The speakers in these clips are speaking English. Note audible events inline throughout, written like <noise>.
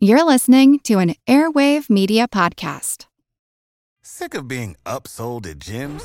You're listening to an Airwave Media Podcast. Sick of being upsold at gyms?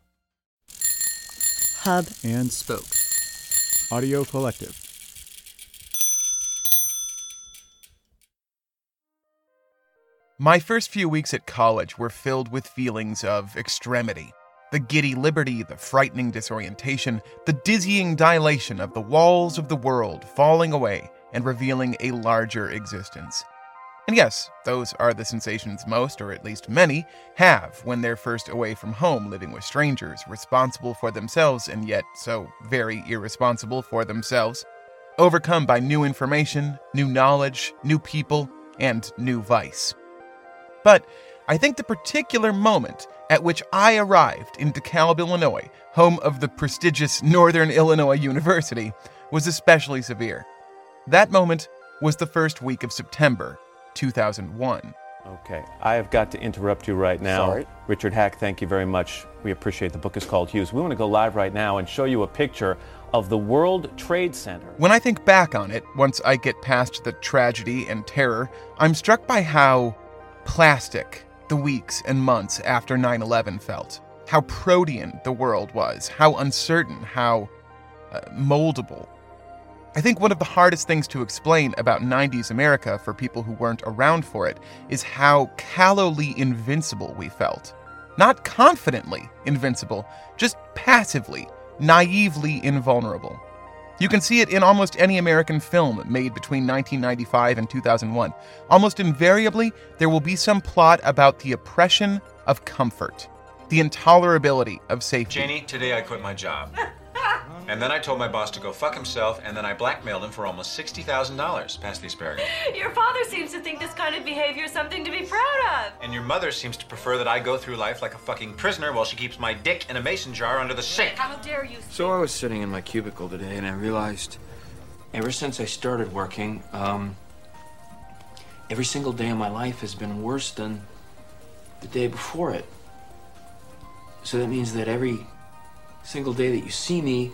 Hub and Spoke. Audio Collective. My first few weeks at college were filled with feelings of extremity. The giddy liberty, the frightening disorientation, the dizzying dilation of the walls of the world falling away and revealing a larger existence. And yes, those are the sensations most, or at least many, have when they're first away from home living with strangers, responsible for themselves and yet so very irresponsible for themselves. Overcome by new information, new knowledge, new people, and new vice. But I think the particular moment at which I arrived in DeKalb, Illinois, home of the prestigious Northern Illinois University, was especially severe. That moment was the first week of September 2001. Okay, I have got to interrupt you right now. Sorry. Richard Hack, thank you very much. We appreciate the book is called Hughes. We want to go live right now and show you a picture of the World Trade Center. When I think back on it, once I get past the tragedy and terror, I'm struck by how plastic the weeks and months after 9 11 felt. How protean the world was, how uncertain, how uh, moldable. I think one of the hardest things to explain about 90s America for people who weren't around for it is how callowly invincible we felt. Not confidently invincible, just passively, naively invulnerable. You can see it in almost any American film made between 1995 and 2001. Almost invariably, there will be some plot about the oppression of comfort, the intolerability of safety. Janie, today I quit my job. <laughs> And then I told my boss to go fuck himself, and then I blackmailed him for almost $60,000. Pass the asparagus. <laughs> Your father seems to think this kind of behavior is something to be proud of. And your mother seems to prefer that I go through life like a fucking prisoner while she keeps my dick in a mason jar under the sink. How dare you? So I was sitting in my cubicle today and I realized ever since I started working, um, every single day of my life has been worse than the day before it. So that means that every single day that you see me,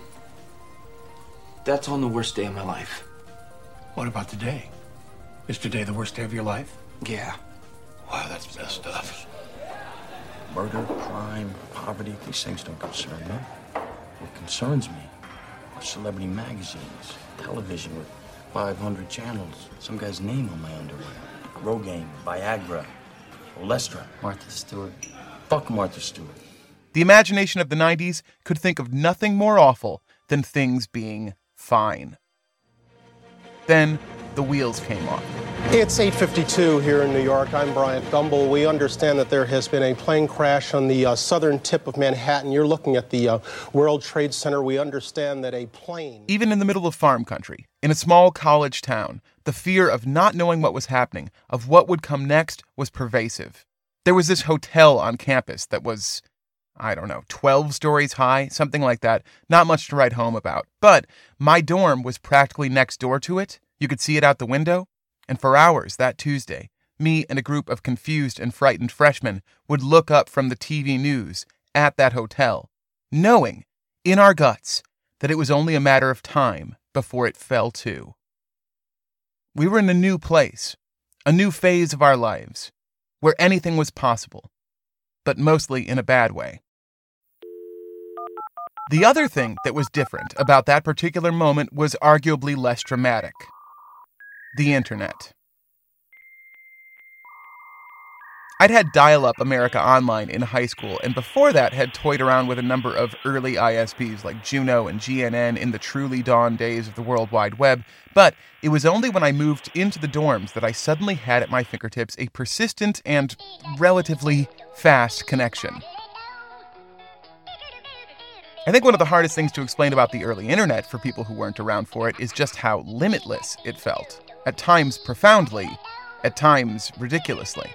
that's on the worst day of my life. What about today? Is today the worst day of your life? Yeah. Wow, that's bad stuff. Murder, crime, poverty, these things don't concern me. What concerns me are celebrity magazines, television with 500 channels, some guy's name on my underwear. Rogaine, Viagra, Olestra, Martha Stewart. Fuck Martha Stewart. The imagination of the 90s could think of nothing more awful than things being fine. Then the wheels came off. It's 8:52 here in New York. I'm Bryant Gumbel. We understand that there has been a plane crash on the uh, southern tip of Manhattan. You're looking at the uh, World Trade Center. We understand that a plane Even in the middle of farm country, in a small college town, the fear of not knowing what was happening, of what would come next, was pervasive. There was this hotel on campus that was, I don't know, 12 stories high, something like that. Not much to write home about. But my dorm was practically next door to it. You could see it out the window. And for hours that Tuesday, me and a group of confused and frightened freshmen would look up from the TV news at that hotel, knowing in our guts that it was only a matter of time before it fell to. We were in a new place, a new phase of our lives, where anything was possible, but mostly in a bad way. The other thing that was different about that particular moment was arguably less dramatic the internet. I'd had dial up America Online in high school, and before that had toyed around with a number of early ISPs like Juno and GNN in the truly dawn days of the World Wide Web, but it was only when I moved into the dorms that I suddenly had at my fingertips a persistent and relatively fast connection. I think one of the hardest things to explain about the early internet for people who weren't around for it is just how limitless it felt. At times profoundly, at times ridiculously.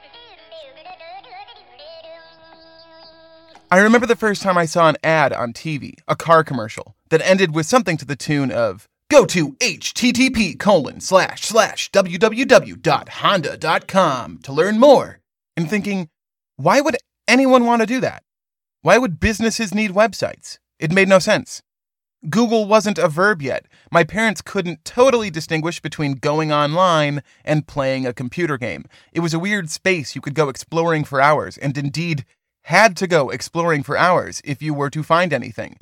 I remember the first time I saw an ad on TV, a car commercial, that ended with something to the tune of Go to http colon slash slash www.honda.com to learn more. And thinking, why would anyone want to do that? Why would businesses need websites? It made no sense. Google wasn't a verb yet. My parents couldn't totally distinguish between going online and playing a computer game. It was a weird space you could go exploring for hours, and indeed, had to go exploring for hours if you were to find anything.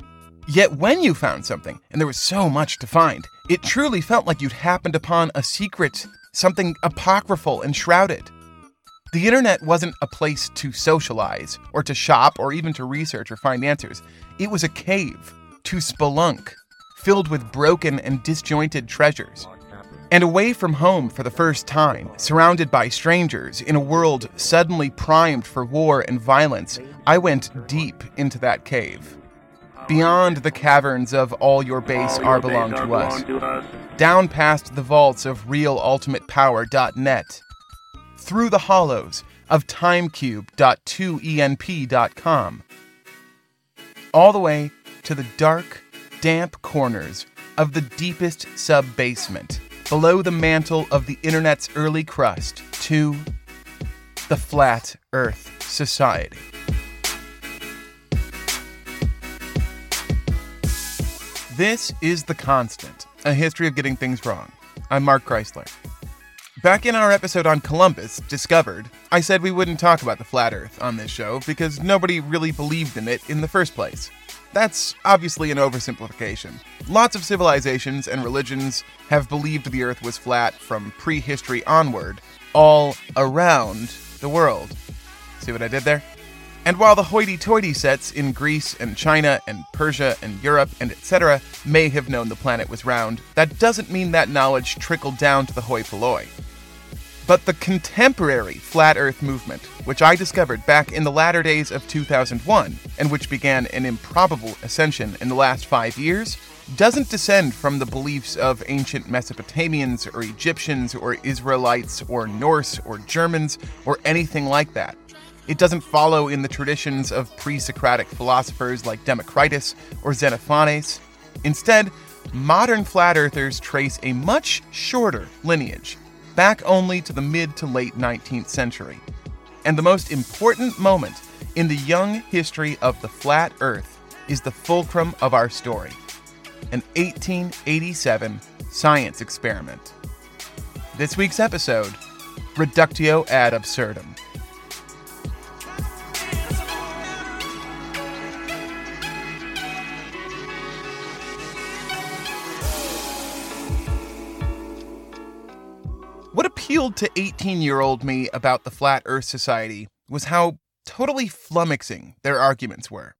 Yet when you found something, and there was so much to find, it truly felt like you'd happened upon a secret, something apocryphal and shrouded. The internet wasn't a place to socialize, or to shop, or even to research or find answers. It was a cave, to spelunk, filled with broken and disjointed treasures. And away from home for the first time, surrounded by strangers, in a world suddenly primed for war and violence, I went deep into that cave. Beyond the caverns of all your base all are belong to us. to us. Down past the vaults of realultimatepower.net. Through the hollows of timecube.2enp.com. All the way to the dark, damp corners of the deepest sub basement below the mantle of the internet's early crust to the Flat Earth Society. This is The Constant, a history of getting things wrong. I'm Mark Chrisler. Back in our episode on Columbus, Discovered, I said we wouldn't talk about the flat Earth on this show because nobody really believed in it in the first place. That's obviously an oversimplification. Lots of civilizations and religions have believed the Earth was flat from prehistory onward, all around the world. See what I did there? And while the hoity toity sets in Greece and China and Persia and Europe and etc. may have known the planet was round, that doesn't mean that knowledge trickled down to the hoi polloi. But the contemporary flat earth movement, which I discovered back in the latter days of 2001, and which began an improbable ascension in the last five years, doesn't descend from the beliefs of ancient Mesopotamians or Egyptians or Israelites or Norse or Germans or anything like that. It doesn't follow in the traditions of pre Socratic philosophers like Democritus or Xenophanes. Instead, modern flat earthers trace a much shorter lineage back only to the mid to late 19th century. And the most important moment in the young history of the flat earth is the fulcrum of our story an 1887 science experiment. This week's episode Reductio ad absurdum. Appealed to 18 year old me about the Flat Earth Society was how totally flummoxing their arguments were.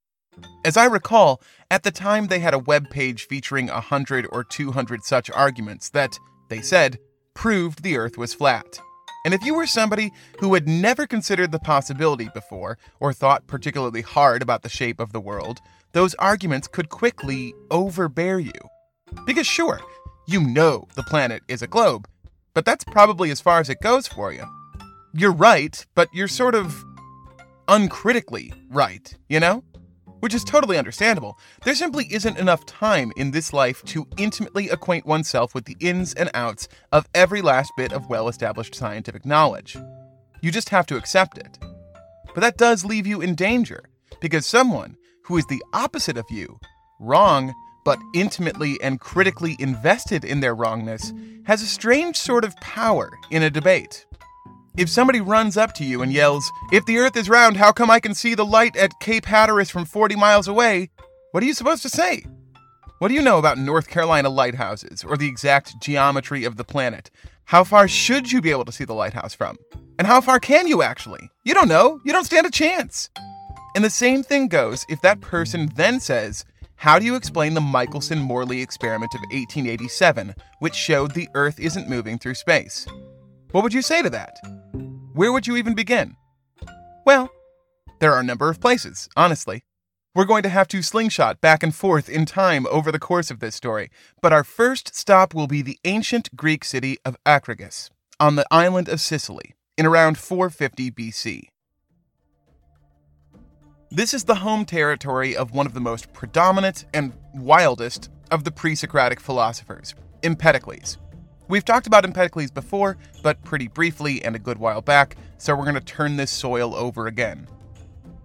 As I recall, at the time they had a web page featuring 100 or 200 such arguments that, they said, proved the Earth was flat. And if you were somebody who had never considered the possibility before, or thought particularly hard about the shape of the world, those arguments could quickly overbear you. Because sure, you know the planet is a globe, but that's probably as far as it goes for you. You're right, but you're sort of uncritically right, you know? Which is totally understandable. There simply isn't enough time in this life to intimately acquaint oneself with the ins and outs of every last bit of well established scientific knowledge. You just have to accept it. But that does leave you in danger, because someone who is the opposite of you, wrong, but intimately and critically invested in their wrongness, has a strange sort of power in a debate. If somebody runs up to you and yells, If the earth is round, how come I can see the light at Cape Hatteras from 40 miles away? What are you supposed to say? What do you know about North Carolina lighthouses or the exact geometry of the planet? How far should you be able to see the lighthouse from? And how far can you actually? You don't know. You don't stand a chance. And the same thing goes if that person then says, How do you explain the Michelson Morley experiment of 1887, which showed the Earth isn't moving through space? What would you say to that? Where would you even begin? Well, there are a number of places, honestly. We're going to have to slingshot back and forth in time over the course of this story, but our first stop will be the ancient Greek city of Acragas, on the island of Sicily, in around 450 BC. This is the home territory of one of the most predominant and wildest of the pre Socratic philosophers, Empedocles. We've talked about Empedocles before, but pretty briefly and a good while back, so we're going to turn this soil over again.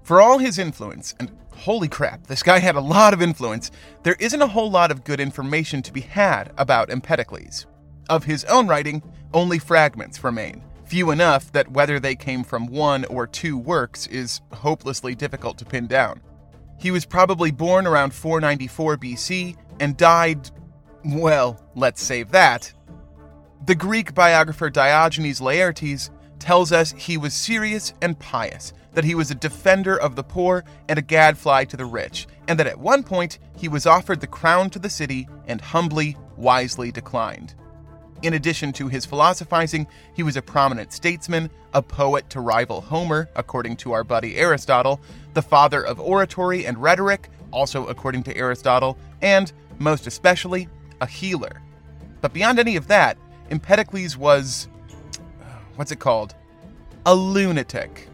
For all his influence, and holy crap, this guy had a lot of influence, there isn't a whole lot of good information to be had about Empedocles. Of his own writing, only fragments remain, few enough that whether they came from one or two works is hopelessly difficult to pin down. He was probably born around 494 BC and died, well, let's save that. The Greek biographer Diogenes Laertius tells us he was serious and pious, that he was a defender of the poor and a gadfly to the rich, and that at one point he was offered the crown to the city and humbly, wisely declined. In addition to his philosophizing, he was a prominent statesman, a poet to rival Homer, according to our buddy Aristotle, the father of oratory and rhetoric, also according to Aristotle, and, most especially, a healer. But beyond any of that, Empedocles was. what's it called? A lunatic.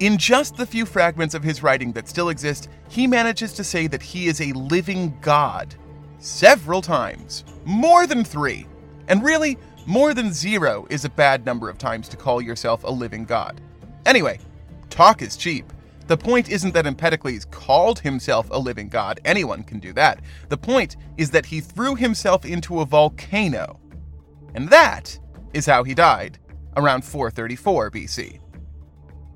In just the few fragments of his writing that still exist, he manages to say that he is a living god. Several times. More than three. And really, more than zero is a bad number of times to call yourself a living god. Anyway, talk is cheap. The point isn't that Empedocles called himself a living god, anyone can do that. The point is that he threw himself into a volcano. And that is how he died, around 434 BC.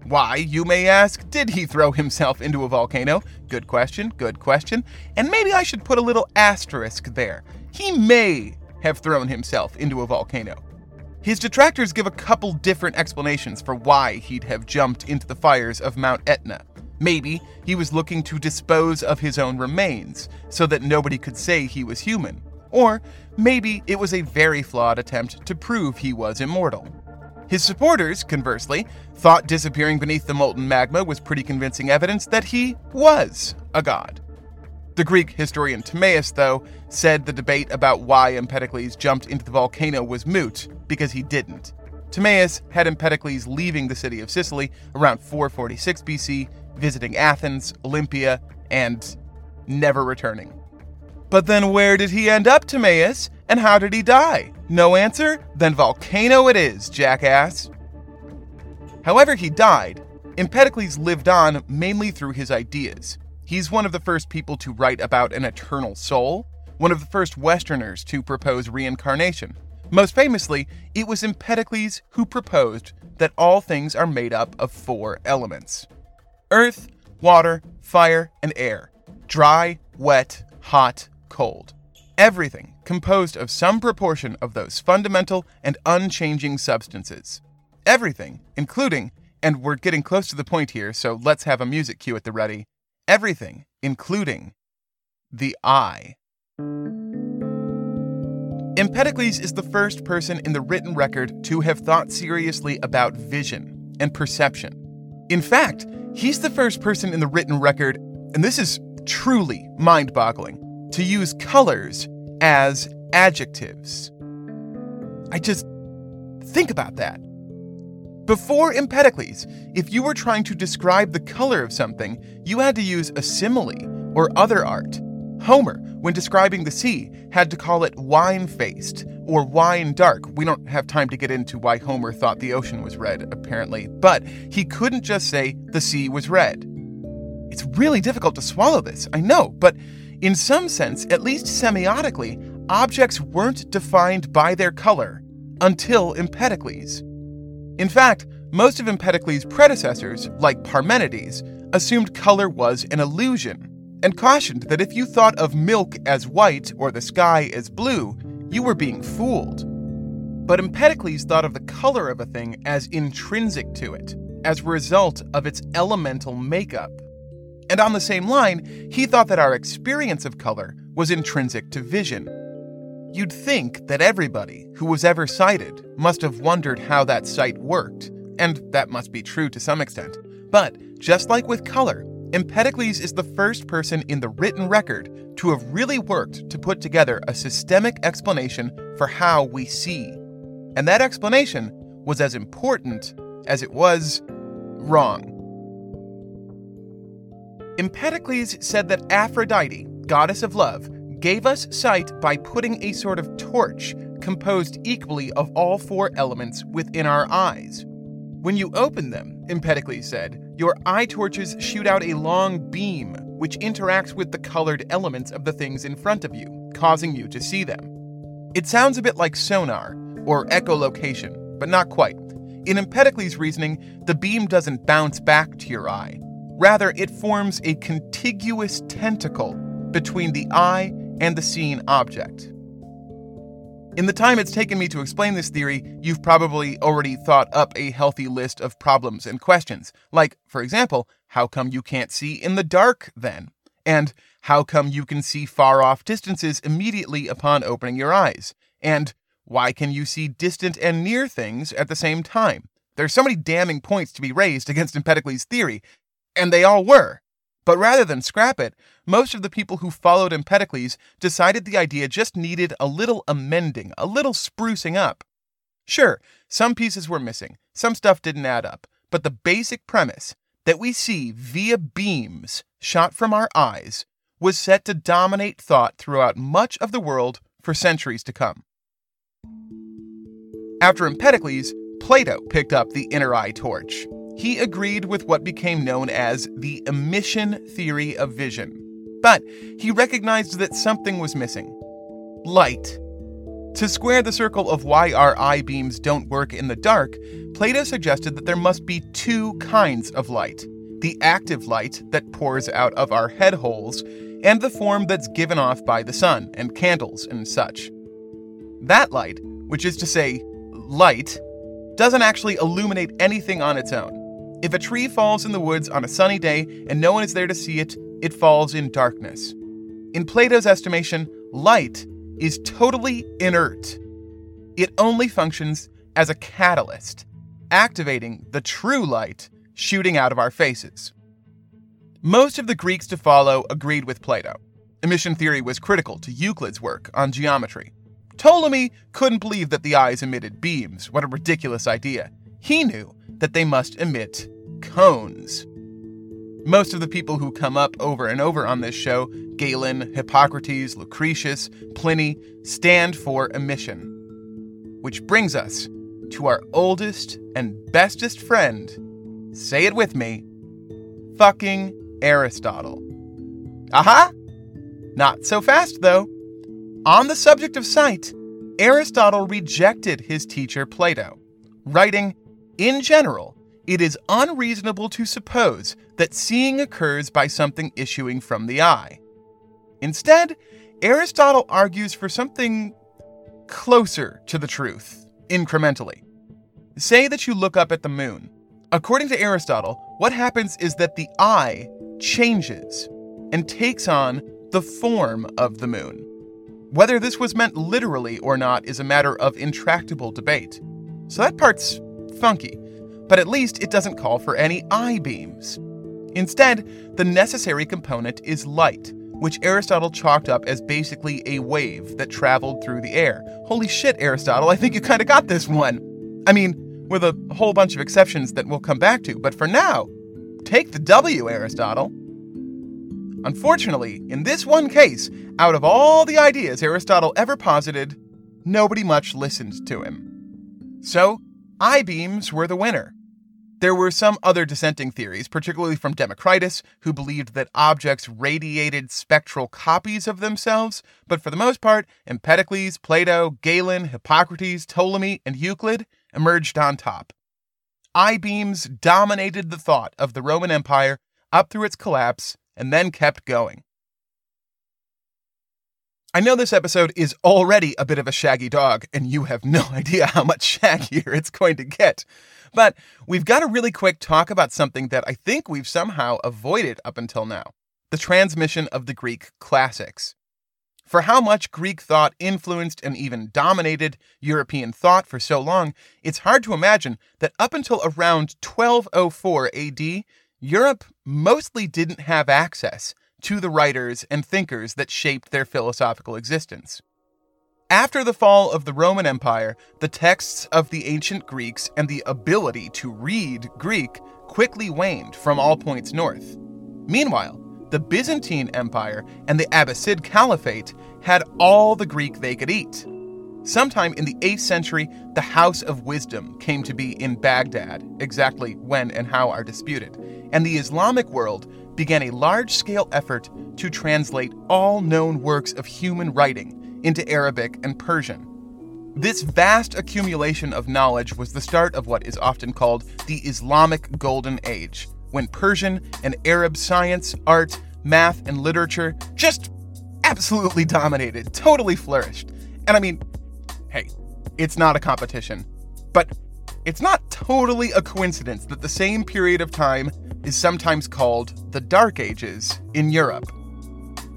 Why, you may ask, did he throw himself into a volcano? Good question, good question. And maybe I should put a little asterisk there. He may have thrown himself into a volcano. His detractors give a couple different explanations for why he'd have jumped into the fires of Mount Etna. Maybe he was looking to dispose of his own remains so that nobody could say he was human. Or maybe it was a very flawed attempt to prove he was immortal. His supporters, conversely, thought disappearing beneath the molten magma was pretty convincing evidence that he was a god. The Greek historian Timaeus, though, said the debate about why Empedocles jumped into the volcano was moot because he didn't. Timaeus had Empedocles leaving the city of Sicily around 446 BC, visiting Athens, Olympia, and never returning. But then where did he end up, Timaeus? And how did he die? No answer? Then volcano it is, jackass. However, he died, Empedocles lived on mainly through his ideas. He's one of the first people to write about an eternal soul, one of the first Westerners to propose reincarnation. Most famously, it was Empedocles who proposed that all things are made up of four elements earth, water, fire, and air. Dry, wet, hot, cold. Everything composed of some proportion of those fundamental and unchanging substances. Everything, including, and we're getting close to the point here, so let's have a music cue at the ready. Everything, including the eye. Empedocles is the first person in the written record to have thought seriously about vision and perception. In fact, he's the first person in the written record, and this is truly mind boggling, to use colors as adjectives. I just think about that. Before Empedocles, if you were trying to describe the color of something, you had to use a simile or other art. Homer, when describing the sea, had to call it wine faced or wine dark. We don't have time to get into why Homer thought the ocean was red, apparently, but he couldn't just say the sea was red. It's really difficult to swallow this, I know, but in some sense, at least semiotically, objects weren't defined by their color until Empedocles. In fact, most of Empedocles' predecessors, like Parmenides, assumed color was an illusion and cautioned that if you thought of milk as white or the sky as blue, you were being fooled. But Empedocles thought of the color of a thing as intrinsic to it, as a result of its elemental makeup. And on the same line, he thought that our experience of color was intrinsic to vision. You'd think that everybody who was ever sighted must have wondered how that sight worked, and that must be true to some extent. But just like with color, Empedocles is the first person in the written record to have really worked to put together a systemic explanation for how we see. And that explanation was as important as it was wrong. Empedocles said that Aphrodite, goddess of love, gave us sight by putting a sort of torch composed equally of all four elements within our eyes. When you open them, Empedocles said, your eye torches shoot out a long beam which interacts with the colored elements of the things in front of you, causing you to see them. It sounds a bit like sonar or echolocation, but not quite. In Empedocles' reasoning, the beam doesn't bounce back to your eye. Rather, it forms a contiguous tentacle between the eye and the seen object. In the time it's taken me to explain this theory, you've probably already thought up a healthy list of problems and questions. Like, for example, how come you can't see in the dark then? And how come you can see far off distances immediately upon opening your eyes? And why can you see distant and near things at the same time? There's so many damning points to be raised against Empedocles' theory, and they all were. But rather than scrap it, most of the people who followed Empedocles decided the idea just needed a little amending, a little sprucing up. Sure, some pieces were missing, some stuff didn't add up, but the basic premise that we see via beams shot from our eyes was set to dominate thought throughout much of the world for centuries to come. After Empedocles, Plato picked up the inner eye torch. He agreed with what became known as the emission theory of vision. But he recognized that something was missing light. To square the circle of why our eye beams don't work in the dark, Plato suggested that there must be two kinds of light the active light that pours out of our head holes, and the form that's given off by the sun and candles and such. That light, which is to say, light, doesn't actually illuminate anything on its own. If a tree falls in the woods on a sunny day and no one is there to see it, it falls in darkness. In Plato's estimation, light is totally inert. It only functions as a catalyst, activating the true light shooting out of our faces. Most of the Greeks to follow agreed with Plato. Emission theory was critical to Euclid's work on geometry. Ptolemy couldn't believe that the eyes emitted beams. What a ridiculous idea. He knew that they must emit cones. Most of the people who come up over and over on this show, Galen, Hippocrates, Lucretius, Pliny, stand for emission. Which brings us to our oldest and bestest friend. Say it with me fucking Aristotle. Aha! Not so fast, though. On the subject of sight, Aristotle rejected his teacher Plato, writing, In general, it is unreasonable to suppose that seeing occurs by something issuing from the eye. Instead, Aristotle argues for something closer to the truth, incrementally. Say that you look up at the moon. According to Aristotle, what happens is that the eye changes and takes on the form of the moon. Whether this was meant literally or not is a matter of intractable debate. So that part's funky but at least it doesn't call for any eye beams. Instead, the necessary component is light, which Aristotle chalked up as basically a wave that traveled through the air. Holy shit, Aristotle, I think you kind of got this one. I mean, with a whole bunch of exceptions that we'll come back to, but for now, take the W, Aristotle. Unfortunately, in this one case, out of all the ideas Aristotle ever posited, nobody much listened to him. So, eye beams were the winner. There were some other dissenting theories, particularly from Democritus, who believed that objects radiated spectral copies of themselves, but for the most part, Empedocles, Plato, Galen, Hippocrates, Ptolemy, and Euclid emerged on top. eye beams dominated the thought of the Roman Empire up through its collapse and then kept going. I know this episode is already a bit of a shaggy dog, and you have no <laughs> idea how much shaggier it's going to get. But we've got to really quick talk about something that I think we've somehow avoided up until now the transmission of the Greek classics. For how much Greek thought influenced and even dominated European thought for so long, it's hard to imagine that up until around 1204 AD, Europe mostly didn't have access to the writers and thinkers that shaped their philosophical existence. After the fall of the Roman Empire, the texts of the ancient Greeks and the ability to read Greek quickly waned from all points north. Meanwhile, the Byzantine Empire and the Abbasid Caliphate had all the Greek they could eat. Sometime in the 8th century, the House of Wisdom came to be in Baghdad, exactly when and how are disputed, and the Islamic world began a large scale effort to translate all known works of human writing into Arabic and Persian. This vast accumulation of knowledge was the start of what is often called the Islamic Golden Age, when Persian and Arab science, art, math, and literature just absolutely dominated, totally flourished. And I mean, hey, it's not a competition, but it's not totally a coincidence that the same period of time is sometimes called the Dark Ages in Europe.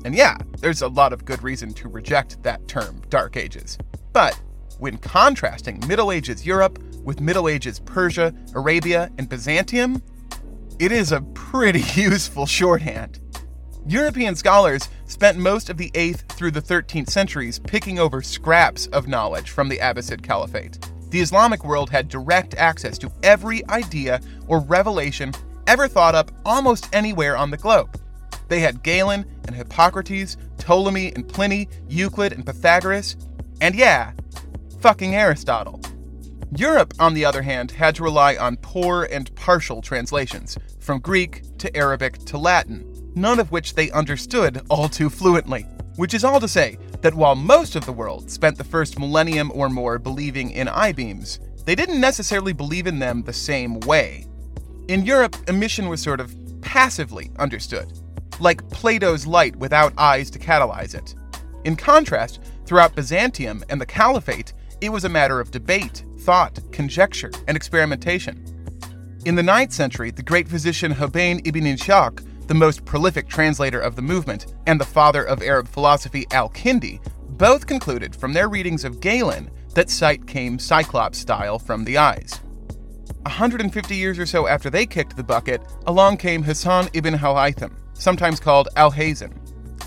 And yeah, there's a lot of good reason to reject that term, Dark Ages. But when contrasting Middle Ages Europe with Middle Ages Persia, Arabia, and Byzantium, it is a pretty <laughs> useful shorthand. European scholars spent most of the 8th through the 13th centuries picking over scraps of knowledge from the Abbasid Caliphate. The Islamic world had direct access to every idea or revelation ever thought up almost anywhere on the globe. They had Galen and Hippocrates, Ptolemy and Pliny, Euclid and Pythagoras, and yeah, fucking Aristotle. Europe, on the other hand, had to rely on poor and partial translations, from Greek to Arabic to Latin, none of which they understood all too fluently. Which is all to say that while most of the world spent the first millennium or more believing in eye beams, they didn't necessarily believe in them the same way. In Europe, emission was sort of passively understood, like Plato's light without eyes to catalyze it. In contrast, throughout Byzantium and the Caliphate, it was a matter of debate, thought, conjecture, and experimentation. In the 9th century, the great physician Hunayn ibn Ishaq the most prolific translator of the movement, and the father of Arab philosophy Al Kindi, both concluded from their readings of Galen that sight came Cyclops style from the eyes. 150 years or so after they kicked the bucket, along came Hassan ibn Haytham, sometimes called Alhazen.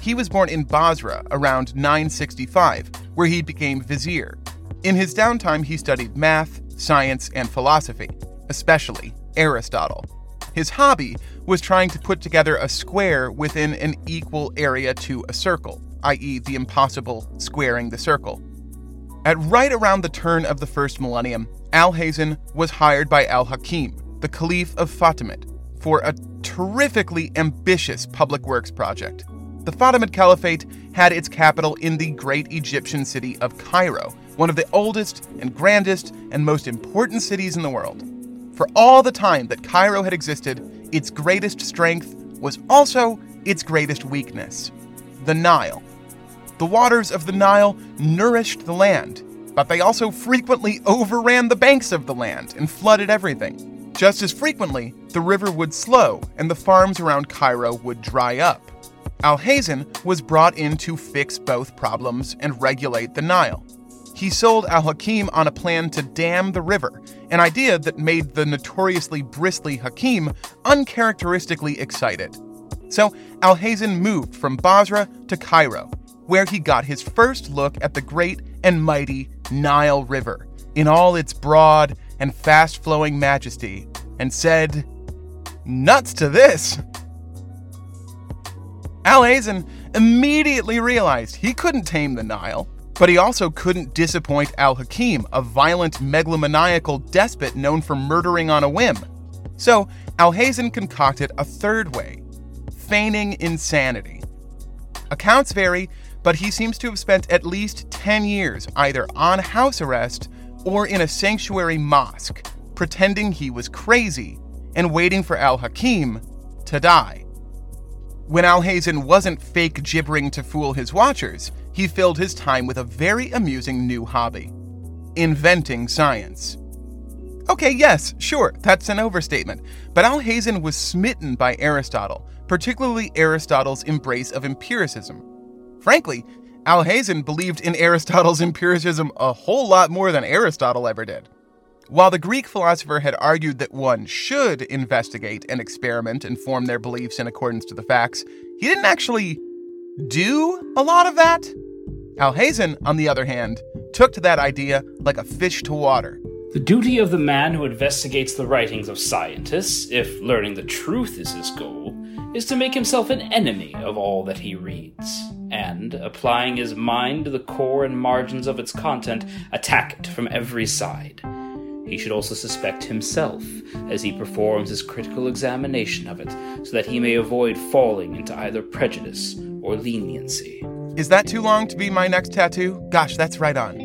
He was born in Basra around 965, where he became vizier. In his downtime, he studied math, science, and philosophy, especially Aristotle. His hobby was trying to put together a square within an equal area to a circle, i.e., the impossible squaring the circle. At right around the turn of the first millennium, Alhazen was hired by Al Hakim, the Caliph of Fatimid, for a terrifically ambitious public works project. The Fatimid Caliphate had its capital in the great Egyptian city of Cairo, one of the oldest and grandest and most important cities in the world. For all the time that Cairo had existed, its greatest strength was also its greatest weakness the Nile. The waters of the Nile nourished the land, but they also frequently overran the banks of the land and flooded everything. Just as frequently, the river would slow and the farms around Cairo would dry up. Alhazen was brought in to fix both problems and regulate the Nile he sold Al Hakim on a plan to dam the river, an idea that made the notoriously bristly Hakim uncharacteristically excited. So Alhazen moved from Basra to Cairo, where he got his first look at the great and mighty Nile River in all its broad and fast flowing majesty, and said, Nuts to this! Alhazen immediately realized he couldn't tame the Nile, but he also couldn't disappoint Al Hakim, a violent megalomaniacal despot known for murdering on a whim. So Alhazen concocted a third way feigning insanity. Accounts vary, but he seems to have spent at least 10 years either on house arrest or in a sanctuary mosque, pretending he was crazy and waiting for Al Hakim to die. When Alhazen wasn't fake gibbering to fool his watchers, he filled his time with a very amusing new hobby inventing science. Okay, yes, sure, that's an overstatement, but Alhazen was smitten by Aristotle, particularly Aristotle's embrace of empiricism. Frankly, Alhazen believed in Aristotle's <laughs> empiricism a whole lot more than Aristotle ever did. While the Greek philosopher had argued that one should investigate and experiment and form their beliefs in accordance to the facts, he didn't actually do a lot of that. Alhazen, on the other hand, took to that idea like a fish to water. The duty of the man who investigates the writings of scientists, if learning the truth is his goal, is to make himself an enemy of all that he reads, and, applying his mind to the core and margins of its content, attack it from every side. He should also suspect himself as he performs his critical examination of it, so that he may avoid falling into either prejudice or leniency. Is that too long to be my next tattoo? Gosh, that's right on.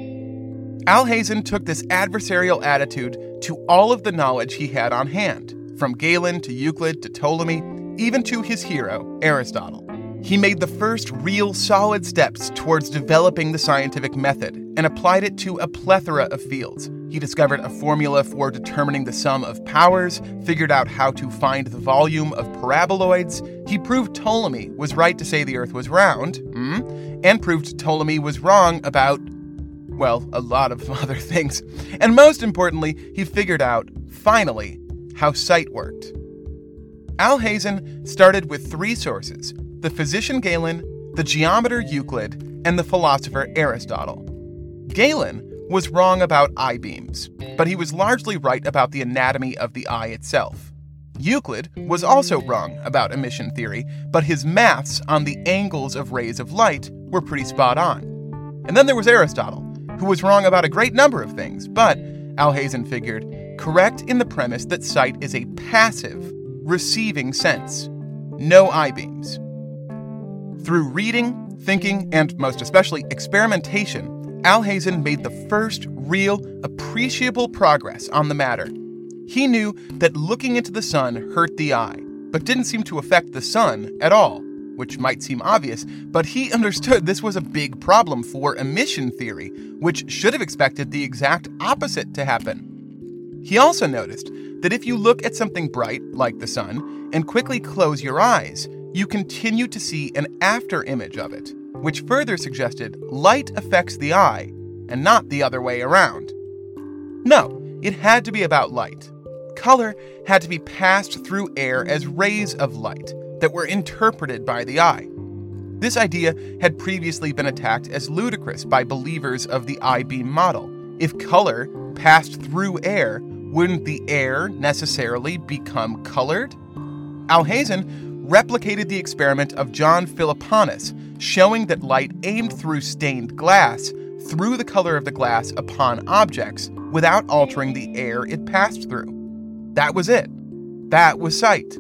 Alhazen took this adversarial attitude to all of the knowledge he had on hand, from Galen to Euclid to Ptolemy, even to his hero, Aristotle. He made the first real solid steps towards developing the scientific method and applied it to a plethora of fields. He discovered a formula for determining the sum of powers, figured out how to find the volume of paraboloids. He proved Ptolemy was right to say the Earth was round, mm, and proved Ptolemy was wrong about, well, a lot of <laughs> other things. And most importantly, he figured out, finally, how sight worked. Alhazen started with three sources the physician Galen, the geometer Euclid, and the philosopher Aristotle. Galen was wrong about eye beams, but he was largely right about the anatomy of the eye itself. Euclid was also wrong about emission theory, but his maths on the angles of rays of light were pretty spot on. And then there was Aristotle, who was wrong about a great number of things, but, Alhazen figured, correct in the premise that sight is a passive, receiving sense. No eye beams. Through reading, thinking, and most especially experimentation, Alhazen made the first real, appreciable progress on the matter. He knew that looking into the sun hurt the eye, but didn't seem to affect the sun at all, which might seem obvious, but he understood this was a big problem for emission theory, which should have expected the exact opposite to happen. He also noticed that if you look at something bright, like the sun, and quickly close your eyes, you continue to see an after image of it, which further suggested light affects the eye and not the other way around. No, it had to be about light. Color had to be passed through air as rays of light that were interpreted by the eye. This idea had previously been attacked as ludicrous by believers of the eye beam model. If color passed through air, wouldn't the air necessarily become colored? Alhazen replicated the experiment of John Philoponus, showing that light aimed through stained glass threw the color of the glass upon objects without altering the air it passed through. That was it. That was sight.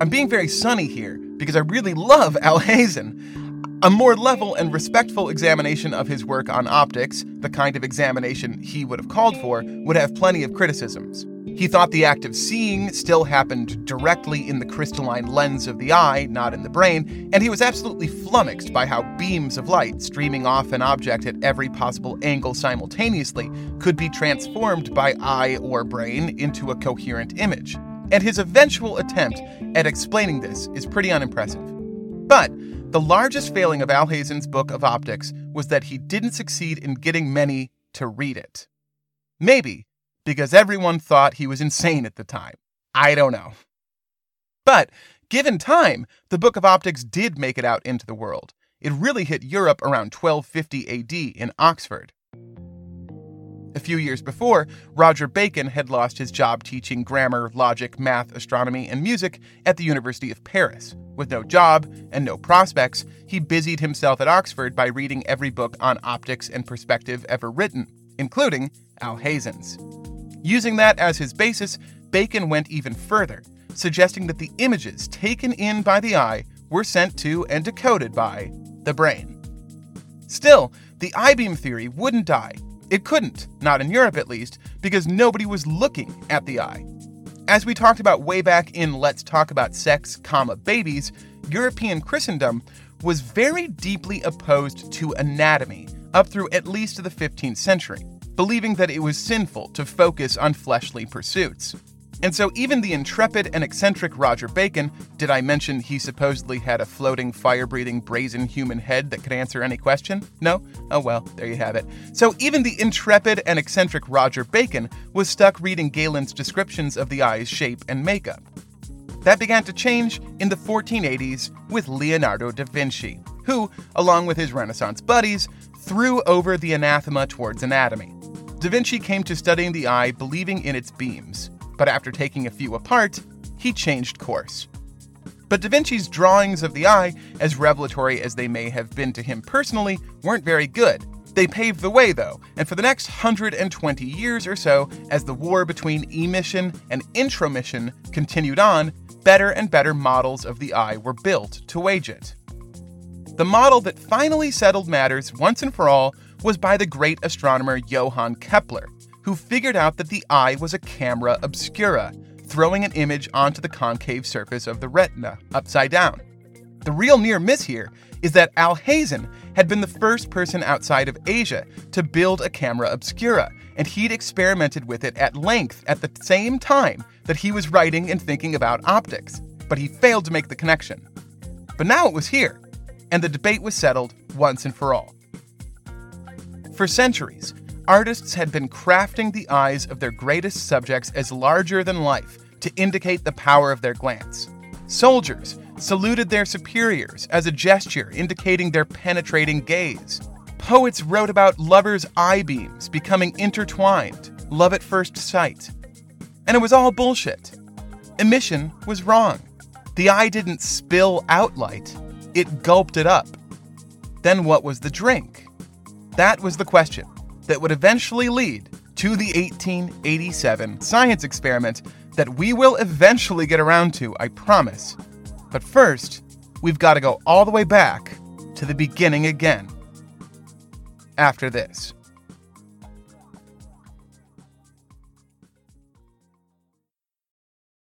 I'm being very sunny here because I really love Alhazen. A more level and respectful examination of his work on optics, the kind of examination he would have called for, would have plenty of criticisms. He thought the act of seeing still happened directly in the crystalline lens of the eye, not in the brain, and he was absolutely flummoxed by how beams of light streaming off an object at every possible angle simultaneously could be transformed by eye or brain into a coherent image. And his eventual attempt at explaining this is pretty unimpressive. But the largest failing of Alhazen's book of optics was that he didn't succeed in getting many to read it. Maybe because everyone thought he was insane at the time. I don't know. But given time, the Book of Optics did make it out into the world. It really hit Europe around 1250 AD in Oxford. A few years before, Roger Bacon had lost his job teaching grammar, logic, math, astronomy, and music at the University of Paris. With no job and no prospects, he busied himself at Oxford by reading every book on optics and perspective ever written, including Alhazen's. Using that as his basis, Bacon went even further, suggesting that the images taken in by the eye were sent to and decoded by the brain. Still, the eye beam theory wouldn't die. It couldn't, not in Europe at least, because nobody was looking at the eye. As we talked about way back in Let's Talk About Sex, comma, Babies, European Christendom was very deeply opposed to anatomy up through at least the 15th century, believing that it was sinful to focus on fleshly pursuits. And so, even the intrepid and eccentric Roger Bacon did I mention he supposedly had a floating, fire breathing, brazen human head that could answer any question? No? Oh well, there you have it. So, even the intrepid and eccentric Roger Bacon was stuck reading Galen's descriptions of the eye's shape and makeup. That began to change in the 1480s with Leonardo da Vinci, who, along with his Renaissance buddies, threw over the anathema towards anatomy. Da Vinci came to studying the eye believing in its beams, but after taking a few apart, he changed course. But Da Vinci's drawings of the eye, as revelatory as they may have been to him personally, weren't very good. They paved the way, though, and for the next 120 years or so, as the war between emission and intromission continued on, better and better models of the eye were built to wage it. The model that finally settled matters once and for all was by the great astronomer Johann Kepler, who figured out that the eye was a camera obscura, throwing an image onto the concave surface of the retina, upside down. The real near miss here is that Alhazen had been the first person outside of Asia to build a camera obscura, and he'd experimented with it at length at the same time that he was writing and thinking about optics, but he failed to make the connection. But now it was here, and the debate was settled once and for all. For centuries, artists had been crafting the eyes of their greatest subjects as larger than life to indicate the power of their glance. Soldiers saluted their superiors as a gesture indicating their penetrating gaze. Poets wrote about lovers' eye beams becoming intertwined, love at first sight. And it was all bullshit. Emission was wrong. The eye didn't spill out light, it gulped it up. Then what was the drink? That was the question that would eventually lead to the 1887 science experiment that we will eventually get around to, I promise. But first, we've got to go all the way back to the beginning again. After this.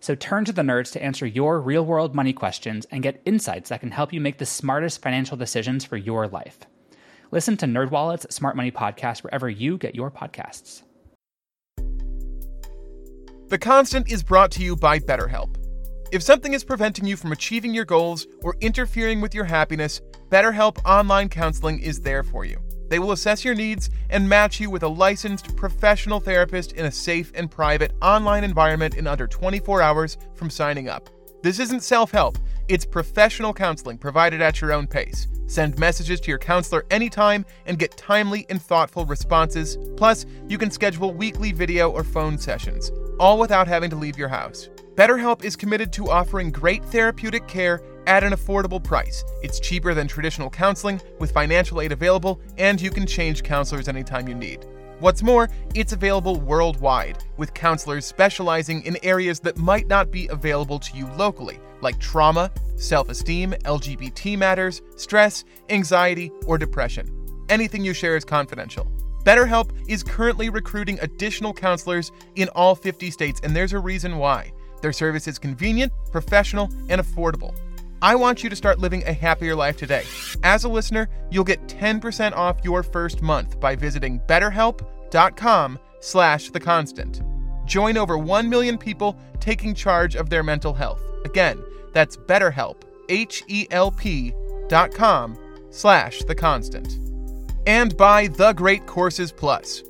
So turn to the nerds to answer your real world money questions and get insights that can help you make the smartest financial decisions for your life. Listen to NerdWallet's Smart Money Podcast wherever you get your podcasts. The Constant is brought to you by BetterHelp. If something is preventing you from achieving your goals or interfering with your happiness, BetterHelp Online Counseling is there for you. They will assess your needs and match you with a licensed professional therapist in a safe and private online environment in under 24 hours from signing up. This isn't self help, it's professional counseling provided at your own pace. Send messages to your counselor anytime and get timely and thoughtful responses. Plus, you can schedule weekly video or phone sessions, all without having to leave your house. BetterHelp is committed to offering great therapeutic care at an affordable price. It's cheaper than traditional counseling, with financial aid available, and you can change counselors anytime you need. What's more, it's available worldwide, with counselors specializing in areas that might not be available to you locally, like trauma, self esteem, LGBT matters, stress, anxiety, or depression. Anything you share is confidential. BetterHelp is currently recruiting additional counselors in all 50 states, and there's a reason why. Their service is convenient, professional, and affordable. I want you to start living a happier life today. As a listener, you'll get 10% off your first month by visiting betterhelp.com slash. Join over 1 million people taking charge of their mental health. Again, that's betterhelp, H-E-L-P dot com slash. And by The Great Courses Plus.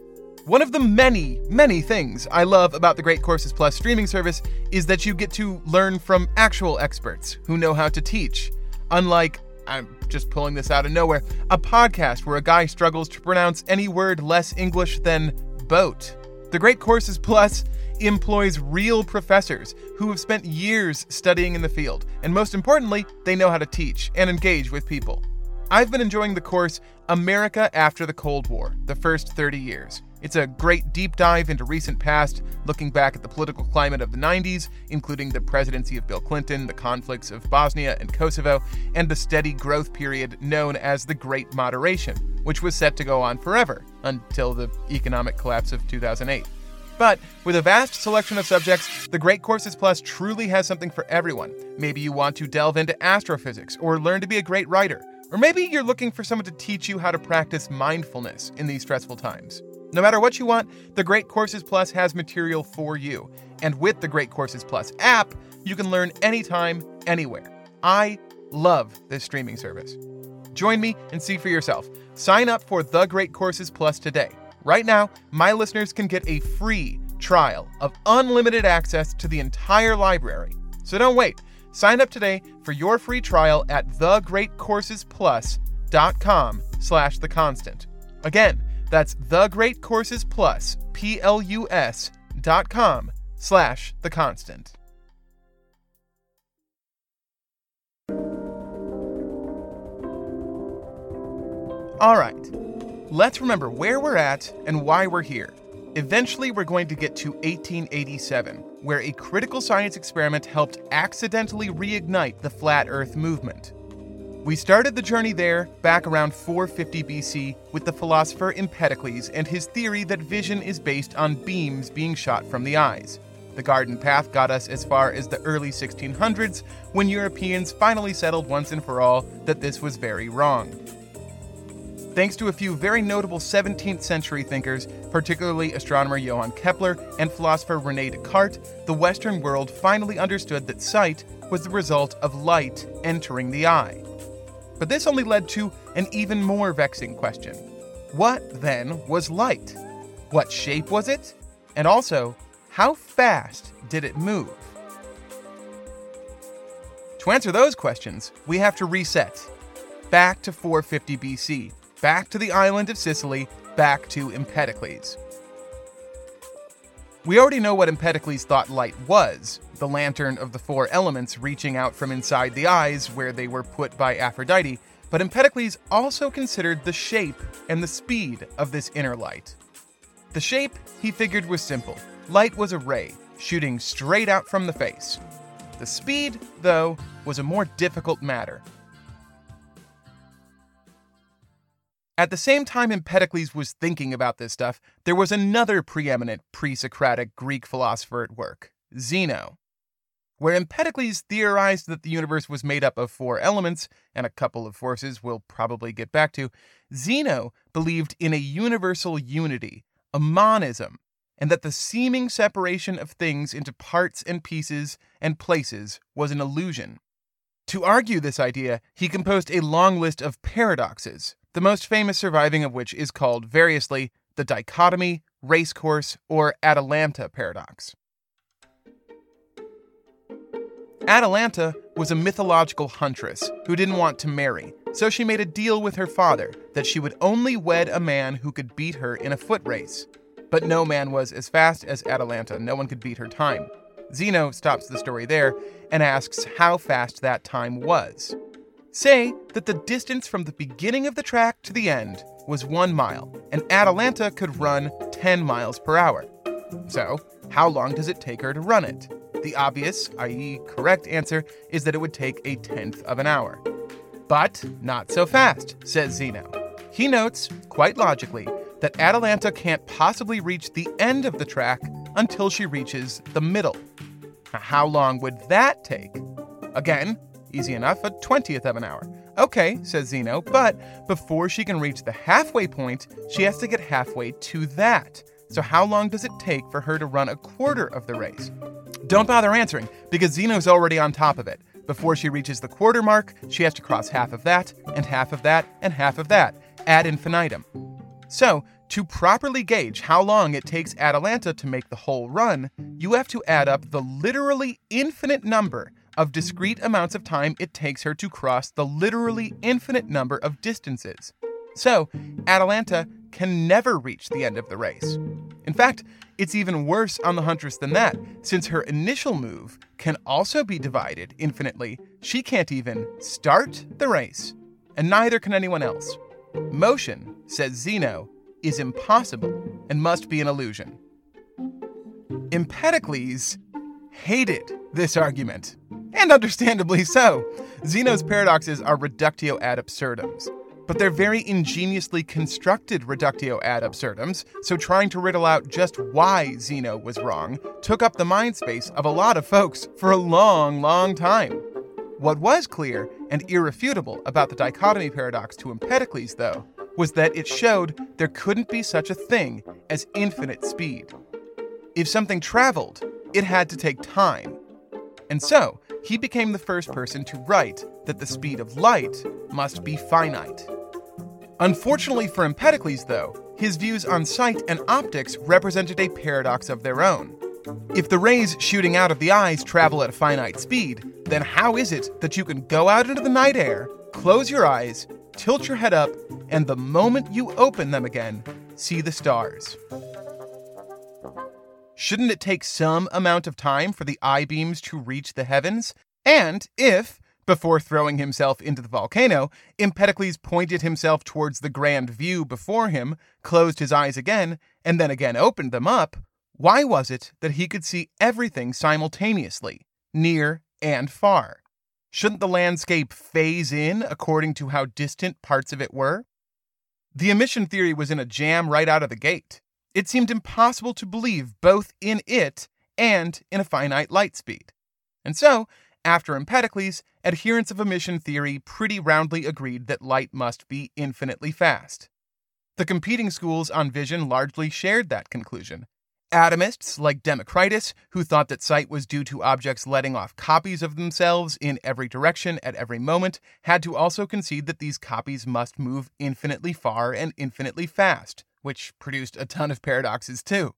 One of the many, many things I love about the Great Courses Plus streaming service is that you get to learn from actual experts who know how to teach. Unlike, I'm just pulling this out of nowhere, a podcast where a guy struggles to pronounce any word less English than boat. The Great Courses Plus employs real professors who have spent years studying in the field, and most importantly, they know how to teach and engage with people. I've been enjoying the course America After the Cold War, the first 30 years. It's a great deep dive into recent past, looking back at the political climate of the 90s, including the presidency of Bill Clinton, the conflicts of Bosnia and Kosovo, and the steady growth period known as the Great Moderation, which was set to go on forever until the economic collapse of 2008. But with a vast selection of subjects, the Great Courses Plus truly has something for everyone. Maybe you want to delve into astrophysics or learn to be a great writer. Or maybe you're looking for someone to teach you how to practice mindfulness in these stressful times. No matter what you want, the Great Courses Plus has material for you. And with the Great Courses Plus app, you can learn anytime, anywhere. I love this streaming service. Join me and see for yourself. Sign up for The Great Courses Plus today. Right now, my listeners can get a free trial of unlimited access to the entire library. So don't wait. Sign up today for your free trial at thegreatcoursesplus.com slash the constant. Again, that's thegreatcoursesplus, P-L-U-S dot com slash the constant. All right, let's remember where we're at and why we're here. Eventually, we're going to get to 1887, where a critical science experiment helped accidentally reignite the flat Earth movement. We started the journey there back around 450 BC with the philosopher Empedocles and his theory that vision is based on beams being shot from the eyes. The garden path got us as far as the early 1600s when Europeans finally settled once and for all that this was very wrong. Thanks to a few very notable 17th century thinkers, particularly astronomer Johann Kepler and philosopher Rene Descartes, the Western world finally understood that sight was the result of light entering the eye. But this only led to an even more vexing question. What then was light? What shape was it? And also, how fast did it move? To answer those questions, we have to reset back to 450 BC, back to the island of Sicily, back to Empedocles. We already know what Empedocles thought light was the lantern of the four elements reaching out from inside the eyes where they were put by Aphrodite, but Empedocles also considered the shape and the speed of this inner light. The shape, he figured, was simple light was a ray, shooting straight out from the face. The speed, though, was a more difficult matter. At the same time Empedocles was thinking about this stuff, there was another preeminent pre Socratic Greek philosopher at work, Zeno. Where Empedocles theorized that the universe was made up of four elements and a couple of forces we'll probably get back to, Zeno believed in a universal unity, a monism, and that the seeming separation of things into parts and pieces and places was an illusion. To argue this idea, he composed a long list of paradoxes, the most famous surviving of which is called variously the dichotomy, racecourse, or Atalanta paradox. Atalanta was a mythological huntress who didn't want to marry, so she made a deal with her father that she would only wed a man who could beat her in a foot race. But no man was as fast as Atalanta, no one could beat her time. Zeno stops the story there and asks how fast that time was. Say that the distance from the beginning of the track to the end was one mile, and Atalanta could run 10 miles per hour. So, how long does it take her to run it? The obvious, i.e., correct answer is that it would take a tenth of an hour. But not so fast, says Zeno. He notes, quite logically, that Atalanta can't possibly reach the end of the track until she reaches the middle. Now, how long would that take? Again, easy enough, a 20th of an hour. Okay, says Zeno, but before she can reach the halfway point, she has to get halfway to that. So, how long does it take for her to run a quarter of the race? Don't bother answering, because Zeno's already on top of it. Before she reaches the quarter mark, she has to cross half of that, and half of that, and half of that, ad infinitum. So, to properly gauge how long it takes Atalanta to make the whole run, you have to add up the literally infinite number of discrete amounts of time it takes her to cross the literally infinite number of distances. So, Atalanta can never reach the end of the race. In fact, it's even worse on the Huntress than that, since her initial move can also be divided infinitely. She can't even start the race, and neither can anyone else. Motion, says Zeno, is impossible and must be an illusion. Empedocles hated this argument, and understandably so. Zeno's paradoxes are reductio ad absurdums, but they're very ingeniously constructed reductio ad absurdums, so trying to riddle out just why Zeno was wrong took up the mind space of a lot of folks for a long, long time. What was clear and irrefutable about the dichotomy paradox to Empedocles, though, was that it showed there couldn't be such a thing as infinite speed. If something traveled, it had to take time. And so, he became the first person to write that the speed of light must be finite. Unfortunately for Empedocles, though, his views on sight and optics represented a paradox of their own. If the rays shooting out of the eyes travel at a finite speed, then how is it that you can go out into the night air, close your eyes, tilt your head up, and the moment you open them again, see the stars? Shouldn't it take some amount of time for the eye beams to reach the heavens? And if, before throwing himself into the volcano, Empedocles pointed himself towards the grand view before him, closed his eyes again, and then again opened them up, why was it that he could see everything simultaneously, near and far? Shouldn't the landscape phase in according to how distant parts of it were? The emission theory was in a jam right out of the gate. It seemed impossible to believe both in it and in a finite light speed. And so, after Empedocles, adherents of emission theory pretty roundly agreed that light must be infinitely fast. The competing schools on vision largely shared that conclusion. Atomists like Democritus, who thought that sight was due to objects letting off copies of themselves in every direction at every moment, had to also concede that these copies must move infinitely far and infinitely fast, which produced a ton of paradoxes too.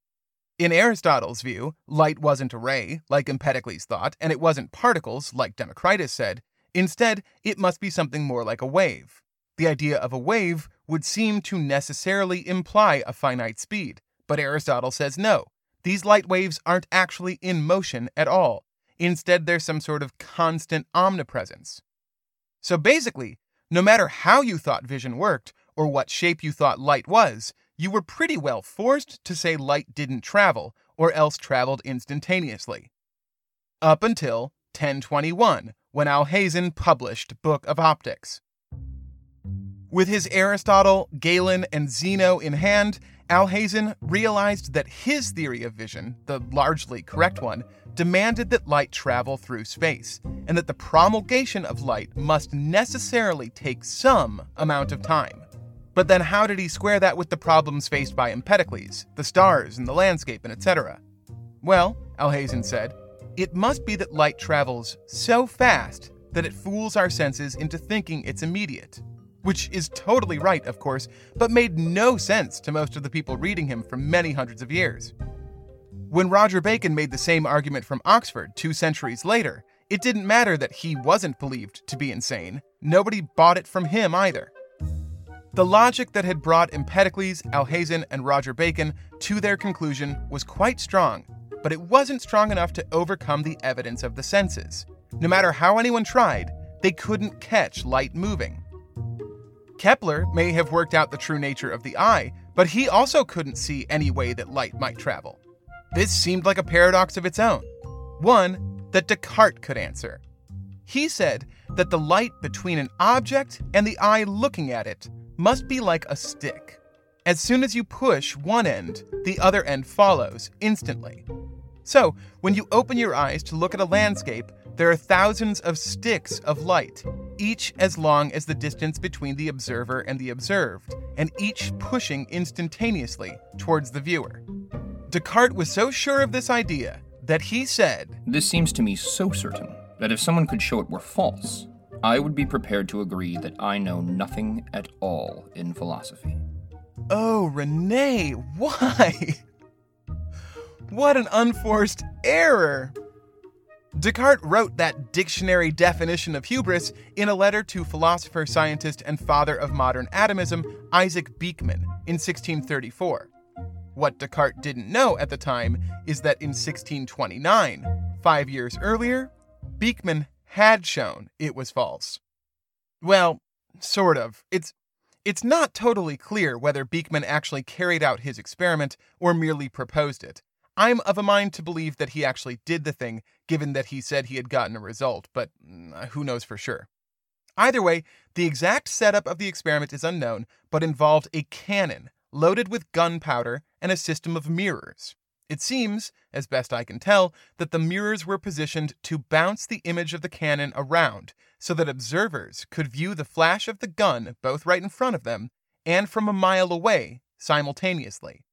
In Aristotle's view, light wasn't a ray, like Empedocles thought, and it wasn't particles, like Democritus said. Instead, it must be something more like a wave. The idea of a wave would seem to necessarily imply a finite speed, but Aristotle says no. These light waves aren't actually in motion at all. Instead, there's some sort of constant omnipresence. So basically, no matter how you thought vision worked, or what shape you thought light was, you were pretty well forced to say light didn't travel, or else traveled instantaneously. Up until 1021, when Alhazen published Book of Optics. With his Aristotle, Galen, and Zeno in hand, Alhazen realized that his theory of vision, the largely correct one, demanded that light travel through space, and that the promulgation of light must necessarily take some amount of time. But then how did he square that with the problems faced by Empedocles, the stars and the landscape and etc.? Well, Alhazen said, it must be that light travels so fast that it fools our senses into thinking it's immediate. Which is totally right, of course, but made no sense to most of the people reading him for many hundreds of years. When Roger Bacon made the same argument from Oxford two centuries later, it didn't matter that he wasn't believed to be insane. Nobody bought it from him either. The logic that had brought Empedocles, Alhazen, and Roger Bacon to their conclusion was quite strong, but it wasn't strong enough to overcome the evidence of the senses. No matter how anyone tried, they couldn't catch light moving. Kepler may have worked out the true nature of the eye, but he also couldn't see any way that light might travel. This seemed like a paradox of its own, one that Descartes could answer. He said that the light between an object and the eye looking at it must be like a stick. As soon as you push one end, the other end follows instantly. So, when you open your eyes to look at a landscape, there are thousands of sticks of light, each as long as the distance between the observer and the observed, and each pushing instantaneously towards the viewer. Descartes was so sure of this idea that he said, This seems to me so certain that if someone could show it were false, I would be prepared to agree that I know nothing at all in philosophy. Oh, Rene, why? what an unforced error! Descartes wrote that dictionary definition of hubris in a letter to philosopher, scientist, and father of modern atomism, Isaac Beeckman, in 1634. What Descartes didn't know at the time is that in 1629, five years earlier, Beeckman had shown it was false. Well, sort of. It's it's not totally clear whether Beeckman actually carried out his experiment or merely proposed it. I'm of a mind to believe that he actually did the thing, given that he said he had gotten a result, but mm, who knows for sure. Either way, the exact setup of the experiment is unknown, but involved a cannon loaded with gunpowder and a system of mirrors. It seems, as best I can tell, that the mirrors were positioned to bounce the image of the cannon around so that observers could view the flash of the gun both right in front of them and from a mile away simultaneously.